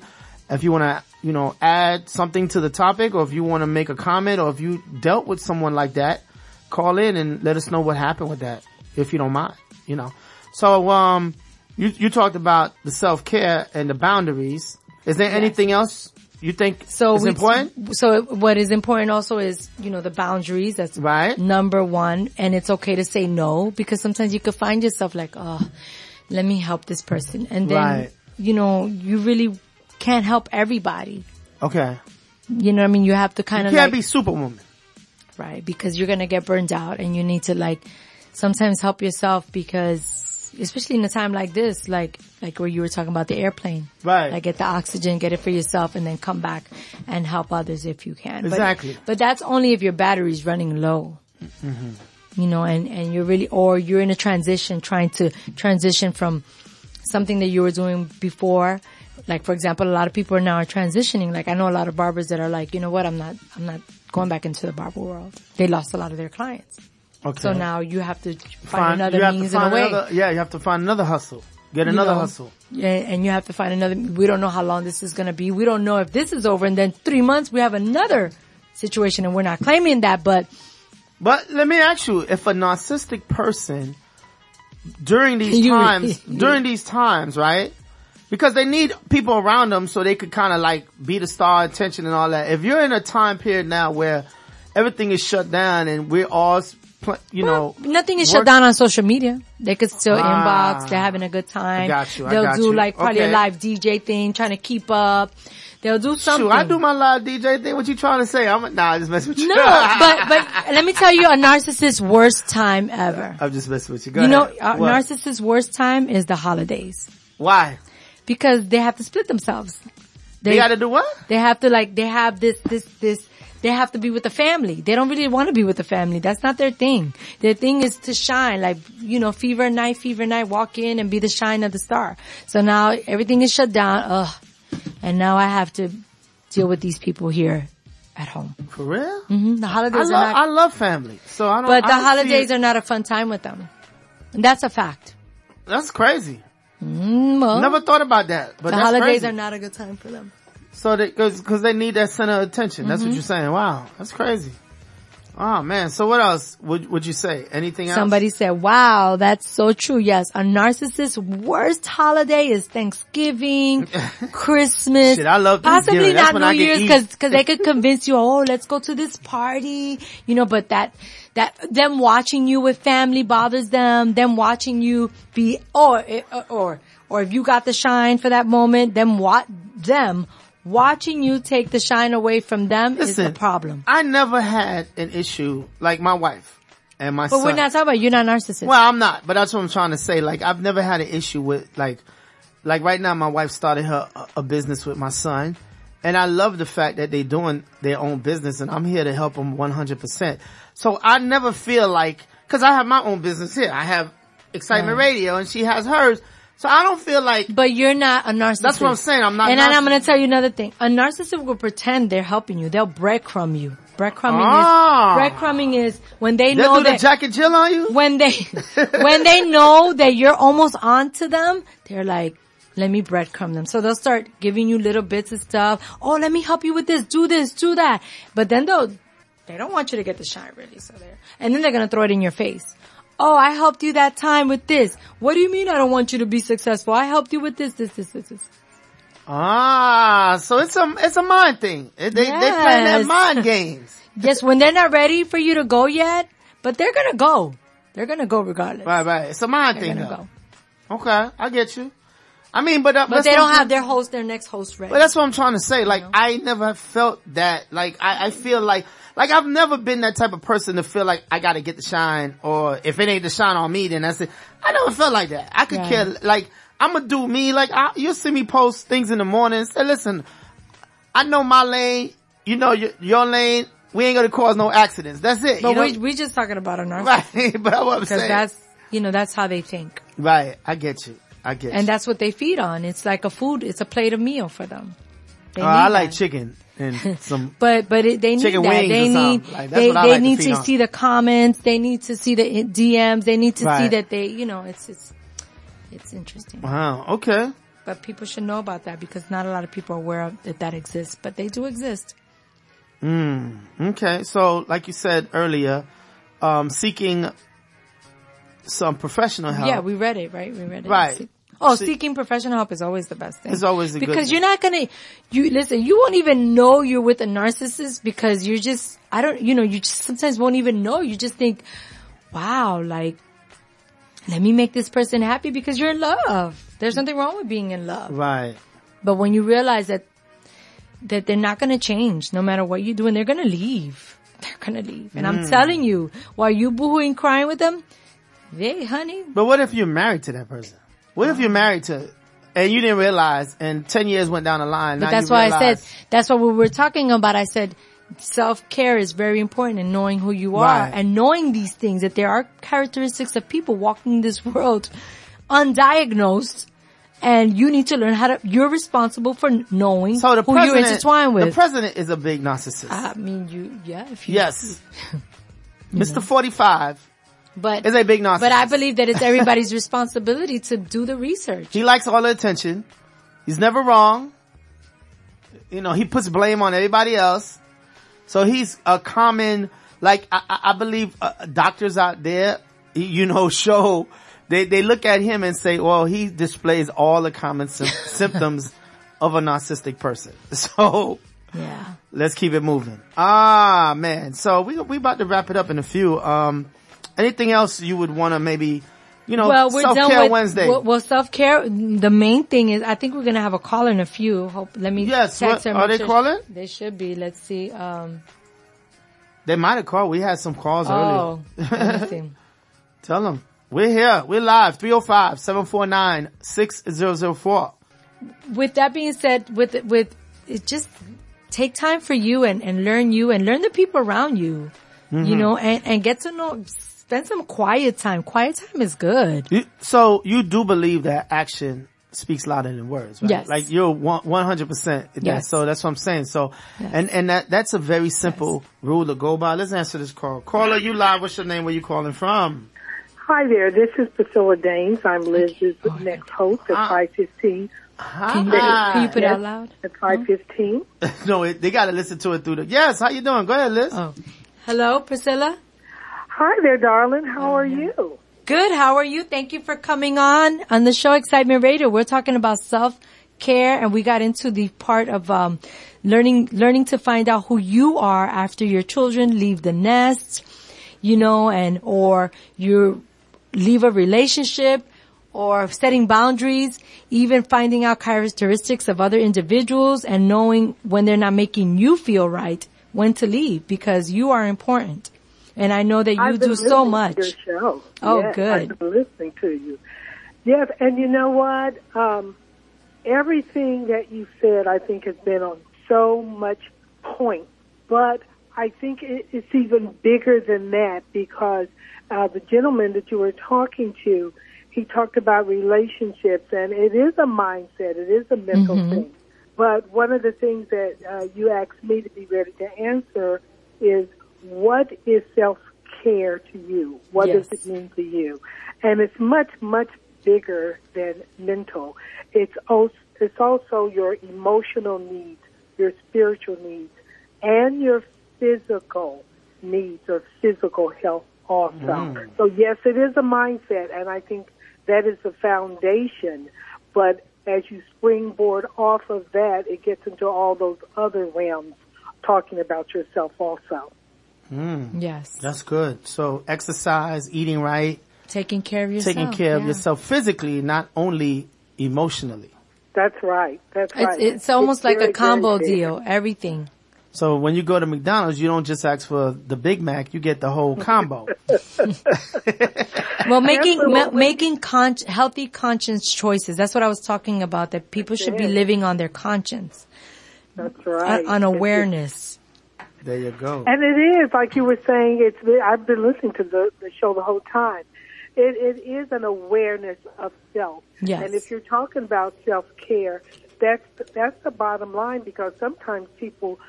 Speaker 1: if you want to, you know, add something to the topic or if you want to make a comment or if you dealt with someone like that, call in and let us know what happened with that, if you don't mind, you know. So, um, you, you talked about the self-care and the boundaries. Is there anything else you think
Speaker 2: So
Speaker 1: is
Speaker 2: we,
Speaker 1: important?
Speaker 2: So what is important also is, you know, the boundaries. That's
Speaker 1: Right.
Speaker 2: number one. And it's okay to say no because sometimes you could find yourself like, oh, let me help this person. And then,
Speaker 1: Right.
Speaker 2: you know, you really can't help everybody.
Speaker 1: Okay.
Speaker 2: You know what I mean? You have to kind
Speaker 1: You
Speaker 2: of
Speaker 1: can't
Speaker 2: like,
Speaker 1: be superwoman.
Speaker 2: right? Because you're gonna get burned out and you need to like sometimes help yourself because especially in a time like this, like like where you were talking about the airplane.
Speaker 1: Right.
Speaker 2: Like get the oxygen, get it for yourself and then come back and help others if you can. But-
Speaker 1: Exactly.
Speaker 2: But, that's only if your battery's running low. Mm-hmm. You know, and, and you're really, or you're in a transition, trying to transition from something that you were doing before. Like for example, a lot of people now are now transitioning. Like I know a lot of barbers that are like, you know what, I'm not, I'm not going back into the barber world. They lost a lot of their clients.
Speaker 1: Okay.
Speaker 2: So now you have to find,
Speaker 1: Find-
Speaker 2: another
Speaker 1: you
Speaker 2: means and a way.
Speaker 1: another- yeah, you have to find another hustle. Get
Speaker 2: you
Speaker 1: another
Speaker 2: know?
Speaker 1: hustle.
Speaker 2: Yeah, and you have to find another. We don't know how long this is going to be. We don't know if this is over, and then three months we have another situation, and we're not claiming that. But
Speaker 1: But let me ask you, if a narcissistic person during these
Speaker 2: You-
Speaker 1: times, during these times, right? Because they need people around them so they could kind of like be the star attention and all that. If you're in a time period now where everything is shut down and we're all, pl- you know,
Speaker 2: nothing is
Speaker 1: work-
Speaker 2: shut down on social media. They could still
Speaker 1: Ah.
Speaker 2: inbox. They're having a good time.
Speaker 1: Got you,
Speaker 2: They'll
Speaker 1: got
Speaker 2: do
Speaker 1: you.
Speaker 2: like probably
Speaker 1: Okay.
Speaker 2: a live DJ thing, trying to keep up. They'll do something.
Speaker 1: Shoot, I do my live DJ thing. What you trying to say? I'm nah, I just messing with you.
Speaker 2: no, but but let me tell you, a narcissist's worst time ever.
Speaker 1: I'm just messing with you. Go
Speaker 2: You know, a
Speaker 1: What?
Speaker 2: narcissist's worst time is the holidays
Speaker 1: Why?
Speaker 2: because they have to split themselves.
Speaker 1: They, gotta do what?
Speaker 2: They have to like, they have this, this, this, they have to be with the family. They don't really want to be with the family. That's not their thing. Their thing is to shine, like, you know, fever night, fever night, walk in and be the shine of the star. So now everything is shut down. Ugh. And now I have to deal with these people here at home.
Speaker 1: For real?
Speaker 2: hmm The
Speaker 1: I
Speaker 2: holidays
Speaker 1: love,
Speaker 2: are
Speaker 1: I
Speaker 2: not,
Speaker 1: love family. So I don't,
Speaker 2: but
Speaker 1: I
Speaker 2: the
Speaker 1: don't
Speaker 2: holidays are not a fun time with them. And that's a fact.
Speaker 1: That's crazy.
Speaker 2: Mm, well,
Speaker 1: Never thought about that. But
Speaker 2: the holidays
Speaker 1: crazy.
Speaker 2: are not a good time for them.
Speaker 1: So they, cause, cause they need that center of attention. That's
Speaker 2: Mm-hmm.
Speaker 1: what you're saying. Wow. That's crazy. Oh man. So what else would, would you say? Anything else?
Speaker 2: Somebody said, wow, that's so true. Yes, a narcissist's worst holiday is Thanksgiving, Christmas.
Speaker 1: Shit, I love
Speaker 2: Possibly not
Speaker 1: when
Speaker 2: New
Speaker 1: I get
Speaker 2: Year's cause, cause they could convince you, oh, let's go to this party, you know, but that, that, them watching you with family bothers them, them watching you be, or, or, or if you got the shine for that moment, them what, them watching you take the shine away from them is
Speaker 1: Listen,
Speaker 2: the problem.
Speaker 1: I never had an issue like my wife and my
Speaker 2: But
Speaker 1: son.
Speaker 2: we're not talking about, you're not narcissist.
Speaker 1: Well, I'm not, but that's what I'm trying to say. Like, I've never had an issue with, like, like right now my wife started her, a business with my son and I love the fact that they're doing their own business and I'm here to help them 100%. So I never feel like, cause I have my own business here. I have Excitement
Speaker 2: Right.
Speaker 1: Radio and she has hers. So I don't feel like,
Speaker 2: But you're not a narcissist.
Speaker 1: That's what I'm saying. I'm not
Speaker 2: And then I'm going to tell you another thing. A narcissist will pretend they're helping you. They'll breadcrumb you. Breadcrumbing
Speaker 1: Ah.
Speaker 2: is breadcrumbing is when they
Speaker 1: they'll
Speaker 2: know
Speaker 1: do the
Speaker 2: that
Speaker 1: Jack and Jill on you?
Speaker 2: when they when they know that you're almost on to them, they're like, let me breadcrumb them. So they'll start giving you little bits of stuff. Oh, let me help you with this. Do this. Do that. But then they'll they don't want you to get the shine really. So they're and then they're gonna throw it in your face. Oh, I helped you that time with this. What do you mean I don't want you to be successful? I helped you with this, this, this, this, this.
Speaker 1: Ah, so it's a, it's a mind thing. They, they playing their
Speaker 2: Yes.
Speaker 1: mind games.
Speaker 2: Yes, when they're not ready for you to go yet, but they're gonna go. They're gonna go regardless.
Speaker 1: Right, right. It's a mind
Speaker 2: They're
Speaker 1: thing though.
Speaker 2: go.
Speaker 1: Okay, I get you. I mean, but, uh,
Speaker 2: But they don't have their host, their next host ready.
Speaker 1: But that's what I'm trying to say. Like, I never felt that. Like, I, I feel like, like I've never been that type of person to feel like I gotta get the shine, or if it ain't the shine on me, then that's it. I never felt like that. I could
Speaker 2: Right.
Speaker 1: care, like, I'm gonna do me, like, I, you'll see me post things in the morning, and say, listen, I know my lane, you know your, your lane, we ain't gonna cause no accidents. That's it.
Speaker 2: But
Speaker 1: you know?
Speaker 2: we we just talking about a narcissist
Speaker 1: right, but what I'm
Speaker 2: because that's you know that's how they think,
Speaker 1: right, I get you. I get you.
Speaker 2: and that's what they feed on. It's like a food. It's a plate of meal for them. They
Speaker 1: Oh, I like
Speaker 2: that.
Speaker 1: chicken and some,
Speaker 2: But but it, they need that. They need.
Speaker 1: Like,
Speaker 2: they they
Speaker 1: like to
Speaker 2: need
Speaker 1: feed
Speaker 2: to see the comments. They need to see the DMs. They need to see that they you know it's it's it's interesting.
Speaker 1: wow, okay.
Speaker 2: But people should know about that because not a lot of people are aware of that that exists. But they do exist.
Speaker 1: Okay, so like you said earlier, um, seeking some professional help.
Speaker 2: Yeah, we read it, right? We read it.
Speaker 1: Right.
Speaker 2: Oh,
Speaker 1: See-
Speaker 2: seeking professional help is always the best thing.
Speaker 1: It's always good
Speaker 2: because you're not gonna. You listen. You won't even know you're with a narcissist because you're just. I don't. You know. You just sometimes won't even know. You just think, wow, like, let me make this person happy because you're in love. There's nothing wrong with being in love.
Speaker 1: right.
Speaker 2: But when you realize that that they're not going to change no matter what you do and they're going to leave. They're going to leave. And
Speaker 1: Mm.
Speaker 2: I'm telling you, while you boohooing crying with them, they, honey,
Speaker 1: But what if you're married to that person? What if uh-huh. you're married to, and you didn't realize, and ten years went down the line?
Speaker 2: but that's
Speaker 1: you
Speaker 2: why I said, that's what we were talking about. I said, self-care is very important in knowing who you are
Speaker 1: Right.
Speaker 2: and knowing these things that there are characteristics of people walking this world undiagnosed and you need to learn how to, you're responsible for knowing
Speaker 1: So the
Speaker 2: who
Speaker 1: president,
Speaker 2: you're intertwined with.
Speaker 1: the president is a big narcissist.
Speaker 2: I mean, you, yeah, if you,
Speaker 1: yes. Mr. 45
Speaker 2: but
Speaker 1: is a big narcissist.
Speaker 2: But I believe that it's everybody's responsibility to do the research.
Speaker 1: He likes all the attention. He's never wrong. You know, he puts blame on everybody else. So he's a common, like, I, I- believe uh, doctors out there, you know, show, they, they look at him and say, well, he displays all the common sym- symptoms of a narcissistic person. So
Speaker 2: Yeah.
Speaker 1: let's keep it moving. Ah, man. So we, we about to wrap it up in a few. Um, anything else you would want to maybe, you know,
Speaker 2: Well, we're
Speaker 1: self-care
Speaker 2: with
Speaker 1: Wednesday.
Speaker 2: Well, well, self care. The main thing is, I think we're gonna have a call in a few. Hope. Let me.
Speaker 1: Yes,
Speaker 2: text
Speaker 1: what-
Speaker 2: her,
Speaker 1: are they calling?
Speaker 2: They should be. Let's see. Um.
Speaker 1: They might have called. We had some calls
Speaker 2: Oh.
Speaker 1: earlier.
Speaker 2: let me see.
Speaker 1: Tell them. We're here. We're live. 305-749-6004.
Speaker 2: With that being said, with with it just take time for you and and learn you and learn the people around you.
Speaker 1: Mm-hmm.
Speaker 2: You know, and and get to know. Spend some quiet time. Quiet time is good.
Speaker 1: You, so you do believe that action speaks louder than words, right?
Speaker 2: Yes.
Speaker 1: Like you're 100%
Speaker 2: Yes.
Speaker 1: So that's what I'm saying. So, and, and that, that's a very simple rule to go by. Let's answer this call. Caller, you live. What's your name? Where you calling from?
Speaker 6: Hi there, this is Priscilla Danes. I'm Liz's next host at
Speaker 1: Ah.
Speaker 6: 515.
Speaker 2: Can you, can you put it out loud?
Speaker 6: At 515.
Speaker 1: no, it, they gotta listen to it through the, yes, how you doing? Go ahead, Liz.
Speaker 2: Oh, hello, Priscilla.
Speaker 6: Hi there, darling. How are you?
Speaker 2: Good. How are you? Thank you for coming on on the show Excitement Radio. We're talking about self care and we got into the part of um learning learning to find out who you are after your children leave the nest, you know, and or you leave a relationship or setting boundaries, even finding out characteristics of other individuals and knowing when they're not making you feel right, when to leave because you are important. And I know that you
Speaker 6: I've been
Speaker 2: do so much.
Speaker 6: To your show.
Speaker 2: Oh,
Speaker 6: Yes,
Speaker 2: good.
Speaker 6: I've been listening to you. Yes, and you know what? Um, everything that you said, I think, has been on so much point. But I think it, it's even bigger than that because uh, the gentleman that you were talking to, he talked about relationships, and it is a mindset, it is a mental thing. But one of the things that uh, you asked me to be ready to answer is what is self care to you? What
Speaker 2: Yes.
Speaker 6: does it mean to you? And it's much, much bigger than mental. It's also, it's also your emotional needs, your spiritual needs, and your physical needs or physical health also. Mm. So yes, it is a mindset, and I think that is the foundation. But as you springboard off of that, it gets into all those other realms, talking about yourself also. Mm.
Speaker 2: Yes.
Speaker 1: That's good. So exercise, eating right,
Speaker 2: Taking care of yourself.
Speaker 1: taking care of yourself physically, not only emotionally.
Speaker 6: That's right. That's
Speaker 2: It's,
Speaker 6: right.
Speaker 2: it's almost like
Speaker 6: very,
Speaker 2: a combo deal. Everything.
Speaker 1: So when you go to McDonald's, you don't just ask for the Big Mac, you get the whole combo.
Speaker 2: Well, making ma- making con- healthy conscience choices. That's what I was talking about. That people should be living on their conscience,
Speaker 6: That's
Speaker 2: on,
Speaker 6: right.
Speaker 2: on awareness.
Speaker 1: There you go.
Speaker 6: And it is, like you were saying, it's, I've been listening to the, the show the whole time. It, it is an awareness of self.
Speaker 2: Yes.
Speaker 6: And if you're talking about self-care, that's, that's the bottom line because sometimes people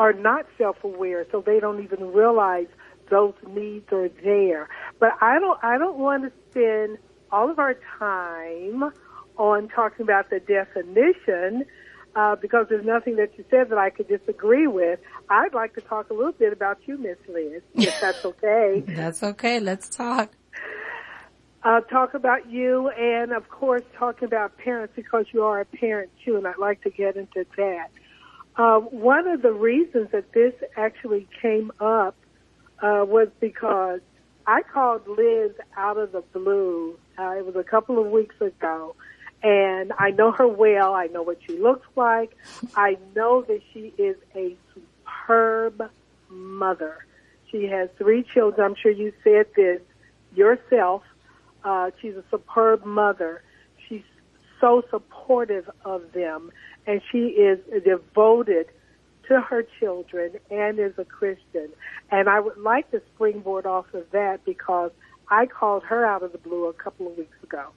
Speaker 6: are not self-aware, so they don't even realize those needs are there. But I don't, I don't want to spend all of our time on talking about the definition uh, because there's nothing that you said that I could disagree with. I'd like to talk a little bit about you, Miss Liz, if that's okay.
Speaker 2: That's okay. Let's talk.
Speaker 6: uh, talk about you and of course talking about parents because you are a parent too and I'd like to get into that. Uh, one of the reasons that this actually came up uh, was because I called Liz out of the blue. Uh, it was a couple of weeks ago and I know her well. I know what she looks like. I know that she is a superb mother. She has three children. I'm sure you said this yourself. Uh, she's a superb mother. She's so supportive of them, and she is devoted to her children and is a Christian. And I would like to springboard off of that because I called her out of the blue a couple of weeks ago.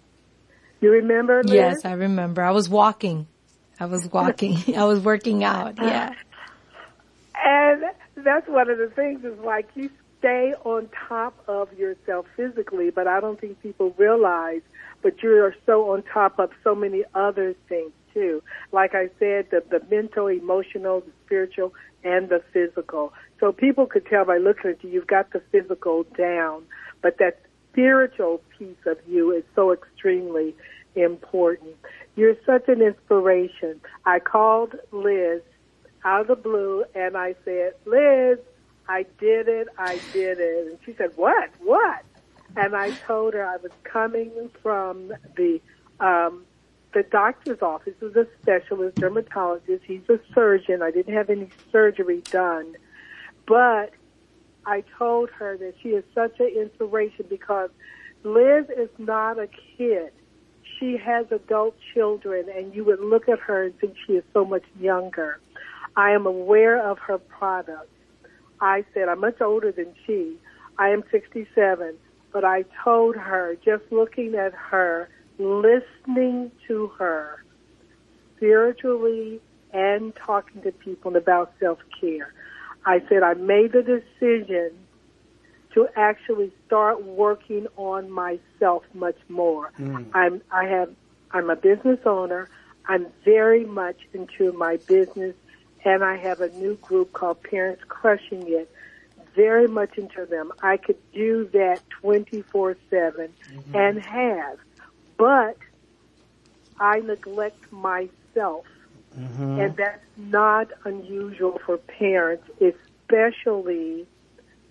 Speaker 6: You remember? Liz?
Speaker 2: Yes, I remember. I was walking. I was walking. I was working out. Uh-huh. Yeah.
Speaker 6: And that's one of the things is like you stay on top of yourself physically, but I don't think people realize, but you are so on top of so many other things too. Like I said, the, the mental, emotional, the spiritual, and the physical. So people could tell by looking at you, you've got the physical down, but that spiritual piece of you is so extremely important. You're such an inspiration. I called Liz out of the blue and I said, Liz, I did it, I did it. And she said, what, what? And I told her I was coming from the, um, the doctor's office is a specialist dermatologist. He's a surgeon. I didn't have any surgery done, but I told her that she is such an inspiration because Liz is not a kid. She has adult children and you would look at her and think she is so much younger. I am aware of her products. I said, I'm much older than she. I am 67, but I told her, just looking at her, listening to her, spiritually and talking to people about self-care. I said, I made the decision to actually start working on myself much more. Mm. I'm, I have, I'm a business owner. I'm very much into my business and I have a new group called Parents Crushing It. Very much into them. I could do that 24 7 mm-hmm. and have, but I neglect myself. Mm-hmm. And that's not unusual for parents, especially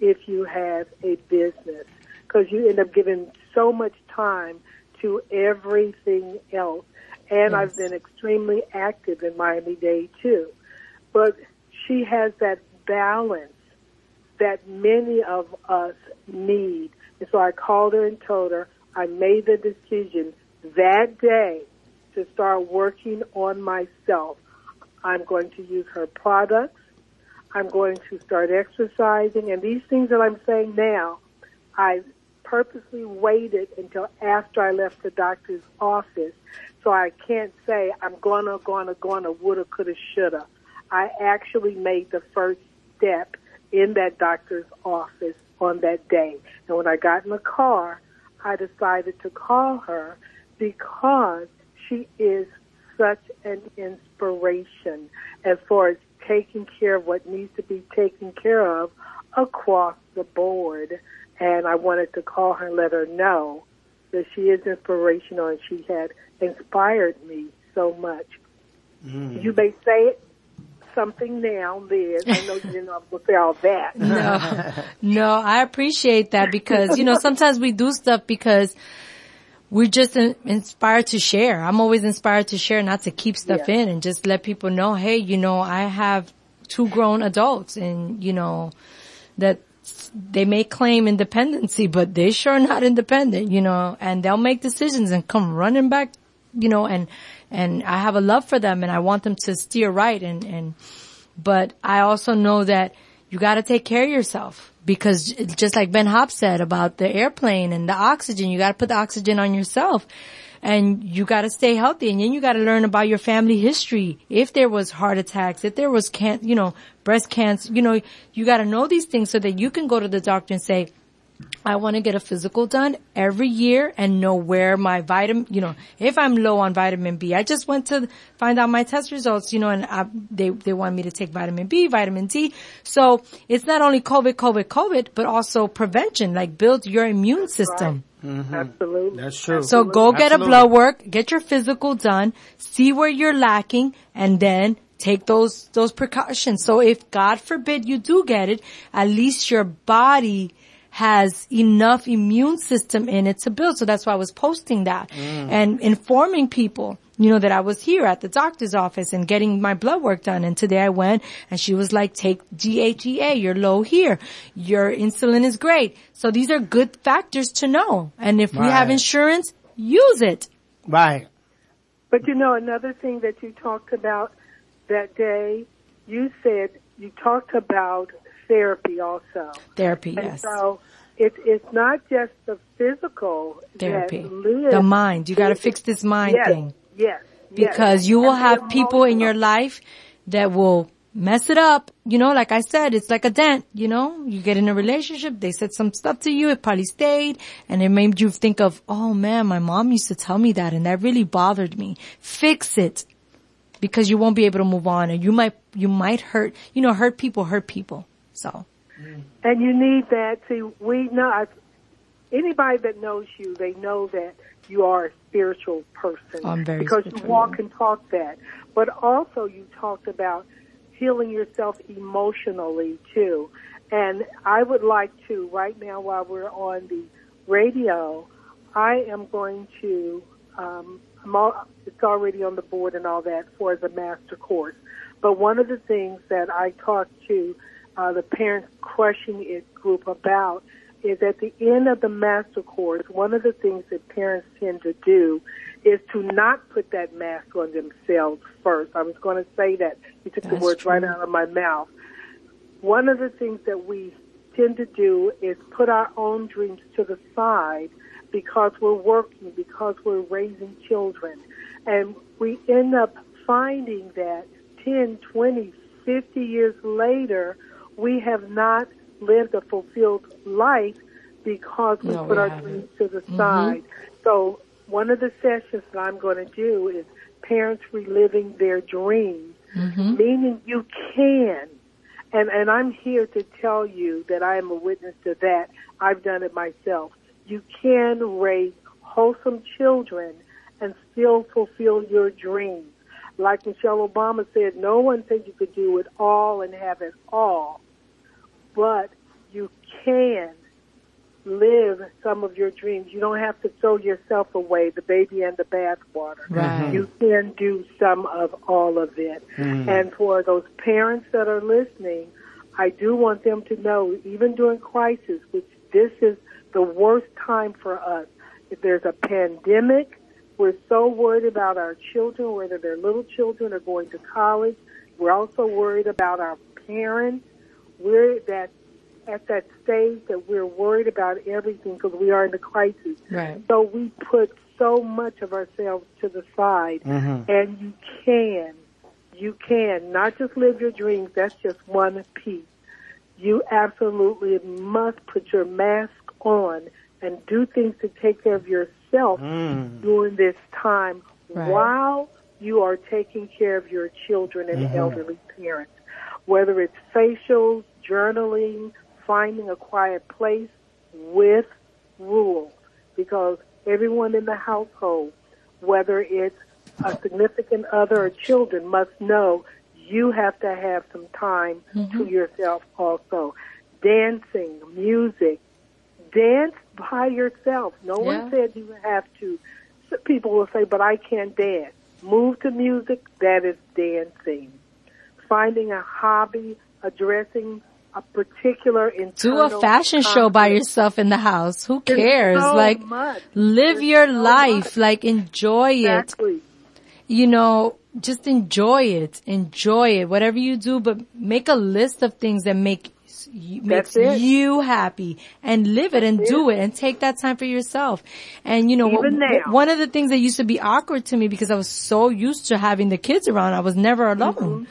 Speaker 6: if you have a business, because you end up giving so much time to everything else. And I've been extremely active in Miami Dade too. But she has that balance that many of us need. And so I called her and told her I made the decision that day to start working on myself. I'm going to use her products. I'm going to start exercising. And these things that I'm saying now, I purposely waited until after I left the doctor's office. So I can't say I'm gonna, gonna, gonna, woulda, coulda, shoulda. I actually made the first step in that doctor's office on that day. And when I got in the car, I decided to call her because she is such an inspiration as far as taking care of what needs to be taken care of across the board. And I wanted to call her and let her know that she is inspirational and she had inspired me so much. Mm. You may say it something now, Liz. I know you didn't know I to say all that.
Speaker 2: No, no, I appreciate that because, you know, sometimes we do stuff because we're just in, inspired to share. I'm always inspired to share, not to keep stuff
Speaker 6: Yeah.
Speaker 2: in and just let people know, hey, you know, I have two grown adults and, you know, that they may claim independency, but they sure not independent, you know, and they'll make decisions and come running back, you know, and, and I have a love for them and I want them to steer right and, and, but I also know that you got to take care of yourself because just like Ben Hop said about the airplane and the oxygen, you got to put the oxygen on yourself and you got to stay healthy and then you got to learn about your family history. If there was heart attacks, if there was can't, you know, breast cancer, you know, you got to know these things so that you can go to the doctor and say, I want to get a physical done every year and know where my vitamin, you know, if I'm low on vitamin B. I just went to find out my test results, you know, and I, they, they want me to take vitamin B, vitamin D. So it's not only COVID, COVID, COVID, but also prevention, like build your immune system. Mm-hmm.
Speaker 6: Absolutely.
Speaker 1: That's true.
Speaker 2: So go get a blood work, get your physical done, see where you're lacking, and then take those, those precautions. So if God forbid you do get it, at least your body has enough immune system in it to build. So that's why I was posting that mm. and informing people, you know, that I was here at the doctor's office and getting my blood work done. And today I went and she was like, take DHEA, you're low here. Your insulin is great. So these are good factors to know. And if we have insurance, use it.
Speaker 1: Right.
Speaker 6: But you know, another thing that you talked about that day, you said you talked about therapy also.
Speaker 2: Therapy,
Speaker 6: And
Speaker 2: yes.
Speaker 6: so it, it's not just the physical
Speaker 2: Therapy. The mind. You gotta fix this mind
Speaker 6: yes,
Speaker 2: thing.
Speaker 6: Yes. yes.
Speaker 2: because you will
Speaker 6: And
Speaker 2: have people in your life that will mess it up. You know, like I said, it's like a dent, you know, you get in a relationship, they said some stuff to you, it probably stayed, and it made you think of, oh man, my mom used to tell me that and that really bothered me. Fix it. Because you won't be able to move on and you might, you might hurt, you know, hurt people hurt people. So.
Speaker 6: And you need that. See, we know I- anybody that knows you, they know that you are a spiritual person
Speaker 2: I'm very
Speaker 6: because you walk and talk that. But also, you talked about healing yourself emotionally too. And I would like to right now, while we're on the radio, I am going to. Um, all, it's already on the board and all that for the master course. But one of the things that I talked to uh, the Parents Crushing It group about is at the end of the master course, one of the things that parents tend to do is to not put that mask on themselves first. I was going to say that. You took the
Speaker 2: That's
Speaker 6: words right out of my mouth. One of the things that we tend to do is put our own dreams to the side because we're working, because we're raising children. And we end up finding that 10, 20, 50 years later, we have not lived a fulfilled life because we
Speaker 2: No,
Speaker 6: put
Speaker 2: we
Speaker 6: our dreams to the mm-hmm. side. So one of the sessions that I'm going to do is parents reliving their dreams, mm-hmm. meaning you can. And, and I'm here to tell you that I am a witness to that. I've done it myself. You can raise wholesome children and still fulfill your dreams. Like Michelle Obama said, no one said you could do it all and have it all, but you can live some of your dreams. You don't have to throw yourself away, the baby and the bathwater.
Speaker 2: Right. Mm-hmm.
Speaker 6: You can do some of all of it. Mm. And for those parents that are listening, I do want them to know, even during crisis, which this is the worst time for us. If there's a pandemic, we're so worried about our children, whether they're little children or going to college. We're also worried about our parents. We're that at that stage that we're worried about everything because we are in a crisis.
Speaker 2: Right.
Speaker 6: So we put so much of ourselves to the side, mm-hmm. and you can, you can not just live your dreams. That's just one piece. You absolutely must put your mask on and do things to take care of yourself mm. during this time
Speaker 2: Right.
Speaker 6: while you are taking care of your children and mm-hmm. elderly parents. Whether it's facials, journaling, finding a quiet place with rules because everyone in the household, whether it's a significant other or children, must know you have to have some time mm-hmm. to yourself also. Dancing, music, dance by yourself. No
Speaker 2: Yeah.
Speaker 6: one said you have to. People will say, but I can't dance. Move to music, that is dancing. Finding a hobby, addressing a particular
Speaker 2: Do a fashion show by yourself in the house. Who
Speaker 6: There's
Speaker 2: cares?
Speaker 6: so
Speaker 2: like,
Speaker 6: much.
Speaker 2: live
Speaker 6: There's
Speaker 2: your
Speaker 6: so
Speaker 2: life.
Speaker 6: much.
Speaker 2: Like, enjoy it. You know, just enjoy it. Enjoy it. Whatever you do, but make a list of things that make you, makes
Speaker 6: That's it.
Speaker 2: you happy and live it and do it and take that time for yourself. And you know, what, one of the things that used to be awkward to me because I was so used to having the kids around, I was never alone,
Speaker 6: Mm-hmm.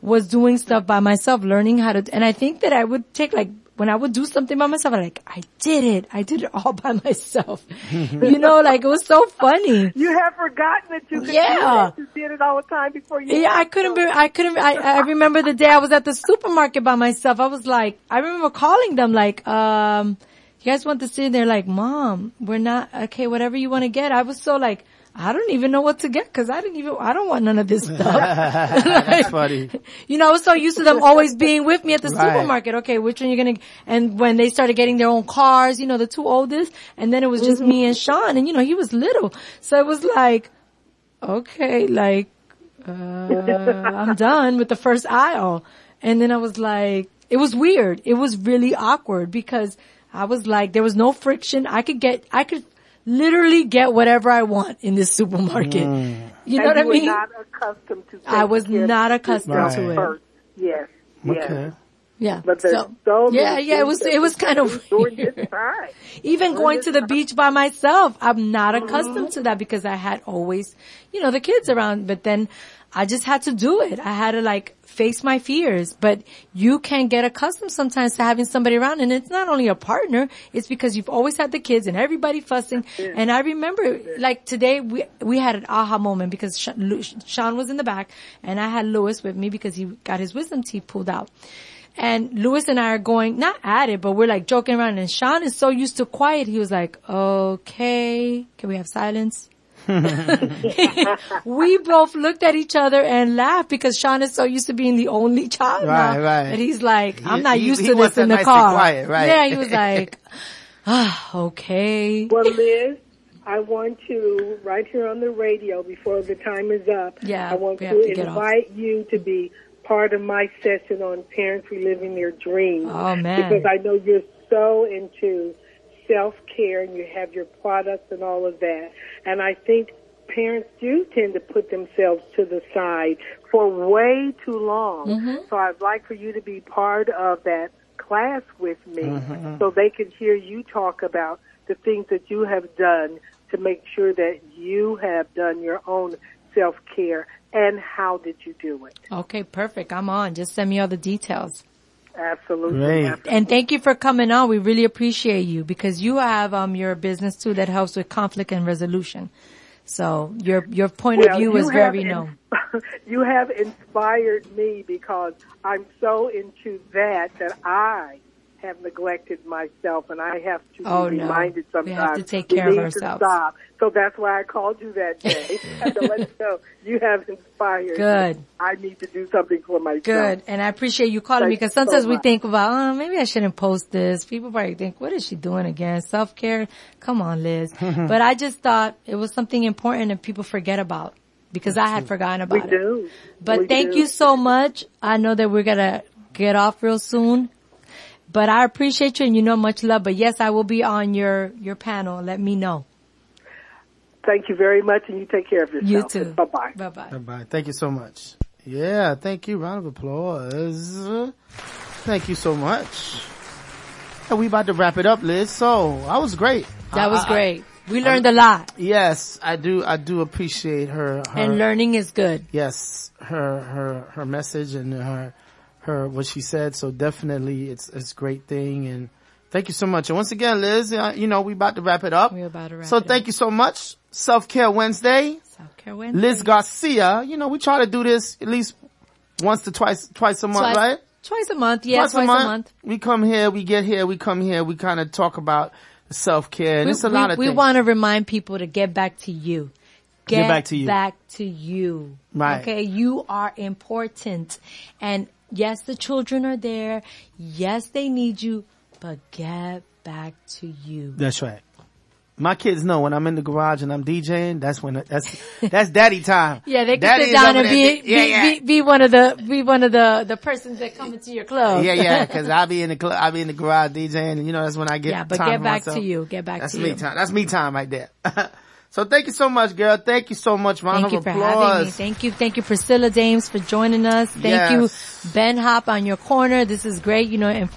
Speaker 2: Was doing stuff by myself, learning how to, and I think that I would take like, when I would do something by myself, I'm like, I did it. I did it all by myself. you know, like it was so funny.
Speaker 6: You have forgotten that you could
Speaker 2: Yeah.
Speaker 6: You did it all the time before you.
Speaker 2: Yeah, I couldn't be, I couldn't, I, I remember the day I was at the supermarket by myself. I was like, I remember calling them like, um, you guys want to sit? They're like, mom, we're not, okay, whatever you want to get. I was so like, I don't even know what to get because I didn't even, I don't want none of this stuff.
Speaker 1: That's funny.
Speaker 2: You know, I was so used to them always being with me at the
Speaker 1: Right.
Speaker 2: supermarket. Okay, which one you're gonna, and when they started getting their own cars, you know, the two oldest, and then it was just me and Sean, and you know, he was little. So it was like, okay, like, uh, I'm done with the first aisle. And then I was like, it was weird. It was really awkward because I was like, there was no friction. I could get, I could literally get whatever I want in this supermarket. Mm. You know
Speaker 6: and
Speaker 2: what I
Speaker 6: you were
Speaker 2: mean?
Speaker 6: not accustomed to.
Speaker 2: I was
Speaker 6: taking care of
Speaker 2: not accustomed
Speaker 6: yourself
Speaker 1: to it.
Speaker 6: First. Yes. Yes.
Speaker 2: Yeah.
Speaker 6: But there's
Speaker 2: so,
Speaker 6: so,
Speaker 2: yeah, yeah, it was, it was kind of
Speaker 6: during
Speaker 2: weird.
Speaker 6: this time.
Speaker 2: Even going to the beach by myself, I'm not
Speaker 6: Mm-hmm.
Speaker 2: accustomed to that because I had always, you know, the kids around, but then I just had to do it. I had to like face my fears, but you can get accustomed sometimes to having somebody around and it's not only a partner, it's because you've always had the kids and everybody fussing. And I remember like today we, we had an aha moment because Sean was in the back and I had Lewis with me because he got his wisdom teeth pulled out. And Lewis and I are going, not at it, but we're like joking around and Sean is so used to quiet. He was like, okay, can we have silence? we both looked at each other and laughed because Sean is so used to being the only child now.
Speaker 1: Right, right.
Speaker 2: And he's like, I'm not
Speaker 1: he-
Speaker 2: used
Speaker 1: he
Speaker 2: to
Speaker 1: wants
Speaker 2: this in the
Speaker 1: nice
Speaker 2: car.
Speaker 1: quiet, right.
Speaker 2: Yeah, he was like, ah, okay.
Speaker 6: Well, Liz, I want to right here on the radio before the time is up.
Speaker 2: Yeah,
Speaker 6: I want to,
Speaker 2: to get off.
Speaker 6: invite you to be part of my session on parents reliving their dreams.
Speaker 2: Oh, man.
Speaker 6: Because I know you're so into self care and you have your products and all of that. And I think parents do tend to put themselves to the side for way too long.
Speaker 2: Mm-hmm.
Speaker 6: So I'd like for you to be part of that class with me so they can hear you talk about the things that you have done to make sure that you have done your own self care and how did you do it.
Speaker 2: Okay, perfect. I'm on. Just send me all the details.
Speaker 6: Absolutely.
Speaker 1: Great.
Speaker 6: absolutely.
Speaker 2: And thank you for coming on. We really appreciate you because you have um your business too that helps with conflict and resolution. So your your point of view is very
Speaker 6: in-
Speaker 2: known.
Speaker 6: you have inspired me because I'm so into that that I have neglected myself and I have to be
Speaker 2: Oh, no.
Speaker 6: reminded
Speaker 2: We have to
Speaker 6: sometimes.
Speaker 2: take care of
Speaker 6: need to
Speaker 2: ourselves.
Speaker 6: stop. So that's why I called you that day and to let you know you have inspired. me.
Speaker 2: Good.
Speaker 6: I need to do something for myself.
Speaker 2: Good. And I appreciate you calling me
Speaker 6: Thank you
Speaker 2: because sometimes
Speaker 6: so
Speaker 2: we
Speaker 6: much.
Speaker 2: think about, oh, maybe I shouldn't post this. People probably think, what is she doing again? Self-care? Come on, Liz. but I just thought it was something important that people forget about because I had forgotten
Speaker 6: We
Speaker 2: about it.
Speaker 6: do.
Speaker 2: But
Speaker 6: We
Speaker 2: thank
Speaker 6: do.
Speaker 2: you so much. I know that we're gonna get off real soon. But I appreciate you and you know much love. But yes, I will be on your, your panel. Let me know.
Speaker 6: Thank you very much and you take care of yourself.
Speaker 2: You too.
Speaker 6: Bye bye.
Speaker 2: Bye bye.
Speaker 1: Bye bye. Thank you so much. Yeah, thank you. Round of applause. Thank you so much. And we about to wrap it up, Liz. So, I was great.
Speaker 2: That
Speaker 1: I-
Speaker 2: was
Speaker 1: I- I-
Speaker 2: great. We learned a lot
Speaker 1: yes, I do, I do appreciate her, her
Speaker 2: and learning is good.
Speaker 1: yes, her, her, her message and her, her, what she said. So definitely it's, it's a great thing. And thank you so much. And once again, Liz, uh, you know, we about to wrap it up.
Speaker 2: We're about to wrap
Speaker 1: so thank
Speaker 2: up.
Speaker 1: you so much. Self-care Wednesday.
Speaker 2: Self-care Wednesday.
Speaker 1: Liz Garcia, you know, we try to do this at least once to twice, twice a month,
Speaker 2: twice,
Speaker 1: right?
Speaker 2: Twice a month. Yeah, twice, a, month.
Speaker 1: We come here, we get here, we come here, we kind of talk about self-care. And
Speaker 2: We,
Speaker 1: it's a lot
Speaker 2: we,
Speaker 1: of
Speaker 2: we want to remind people to get back to you.
Speaker 1: Get back to you.
Speaker 2: back to you.
Speaker 1: Right.
Speaker 2: Okay. You are important. And yes, the children are there. Yes, they need you, but get back to you.
Speaker 1: That's right. My kids know when I'm in the garage and I'm DJing, that's when, that's, that's daddy time.
Speaker 2: Yeah, they can
Speaker 1: Daddy
Speaker 2: sit down and
Speaker 1: there.
Speaker 2: be,
Speaker 1: yeah,
Speaker 2: be,
Speaker 1: yeah.
Speaker 2: be, be one of the, be one of the, the persons that come into your club.
Speaker 1: Yeah, yeah, cause I'll be in the club, I'll be in the garage DJing and you know, that's when I get
Speaker 2: Yeah, but get back
Speaker 1: myself.
Speaker 2: to you. Get back to you.
Speaker 1: That's
Speaker 2: to
Speaker 1: me
Speaker 2: you.
Speaker 1: time. That's me time right there. so thank you so much, girl. Thank you so much. Round
Speaker 2: Thank you for
Speaker 1: applause.
Speaker 2: having me. Thank you. Thank you, Priscilla Dames for joining us. Thank
Speaker 1: Yes.
Speaker 2: you, Ben Hop on your corner. This is great. You know, and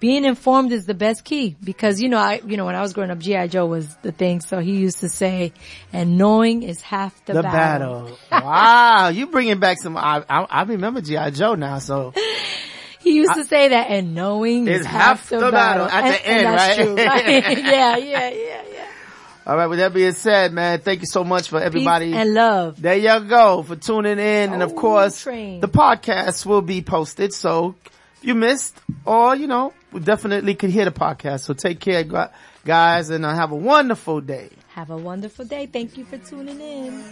Speaker 2: being informed is the best key because, you know, I, you know, when I was growing up, G.I. Joe was the thing. So he used to say, and knowing is half the,
Speaker 1: the
Speaker 2: battle.
Speaker 1: battle. wow, you bringing back some. I, I, I remember GI Joe now, so
Speaker 2: He used to say that, and knowing is half, the, battle.
Speaker 1: at
Speaker 2: And-
Speaker 1: the end,
Speaker 2: that's
Speaker 1: right?
Speaker 2: true, right? yeah, yeah, yeah, yeah.
Speaker 1: All right. With that being said, man, thank you so much for everybody Peace
Speaker 2: and love.
Speaker 1: there you go for tuning in, and of
Speaker 2: Oh,
Speaker 1: course,
Speaker 2: train.
Speaker 1: the podcast will be posted. So if you missed, or you know, we definitely could hear the podcast. So take care, guys, and uh, have a wonderful day.
Speaker 2: Have a wonderful day. Thank you for tuning in.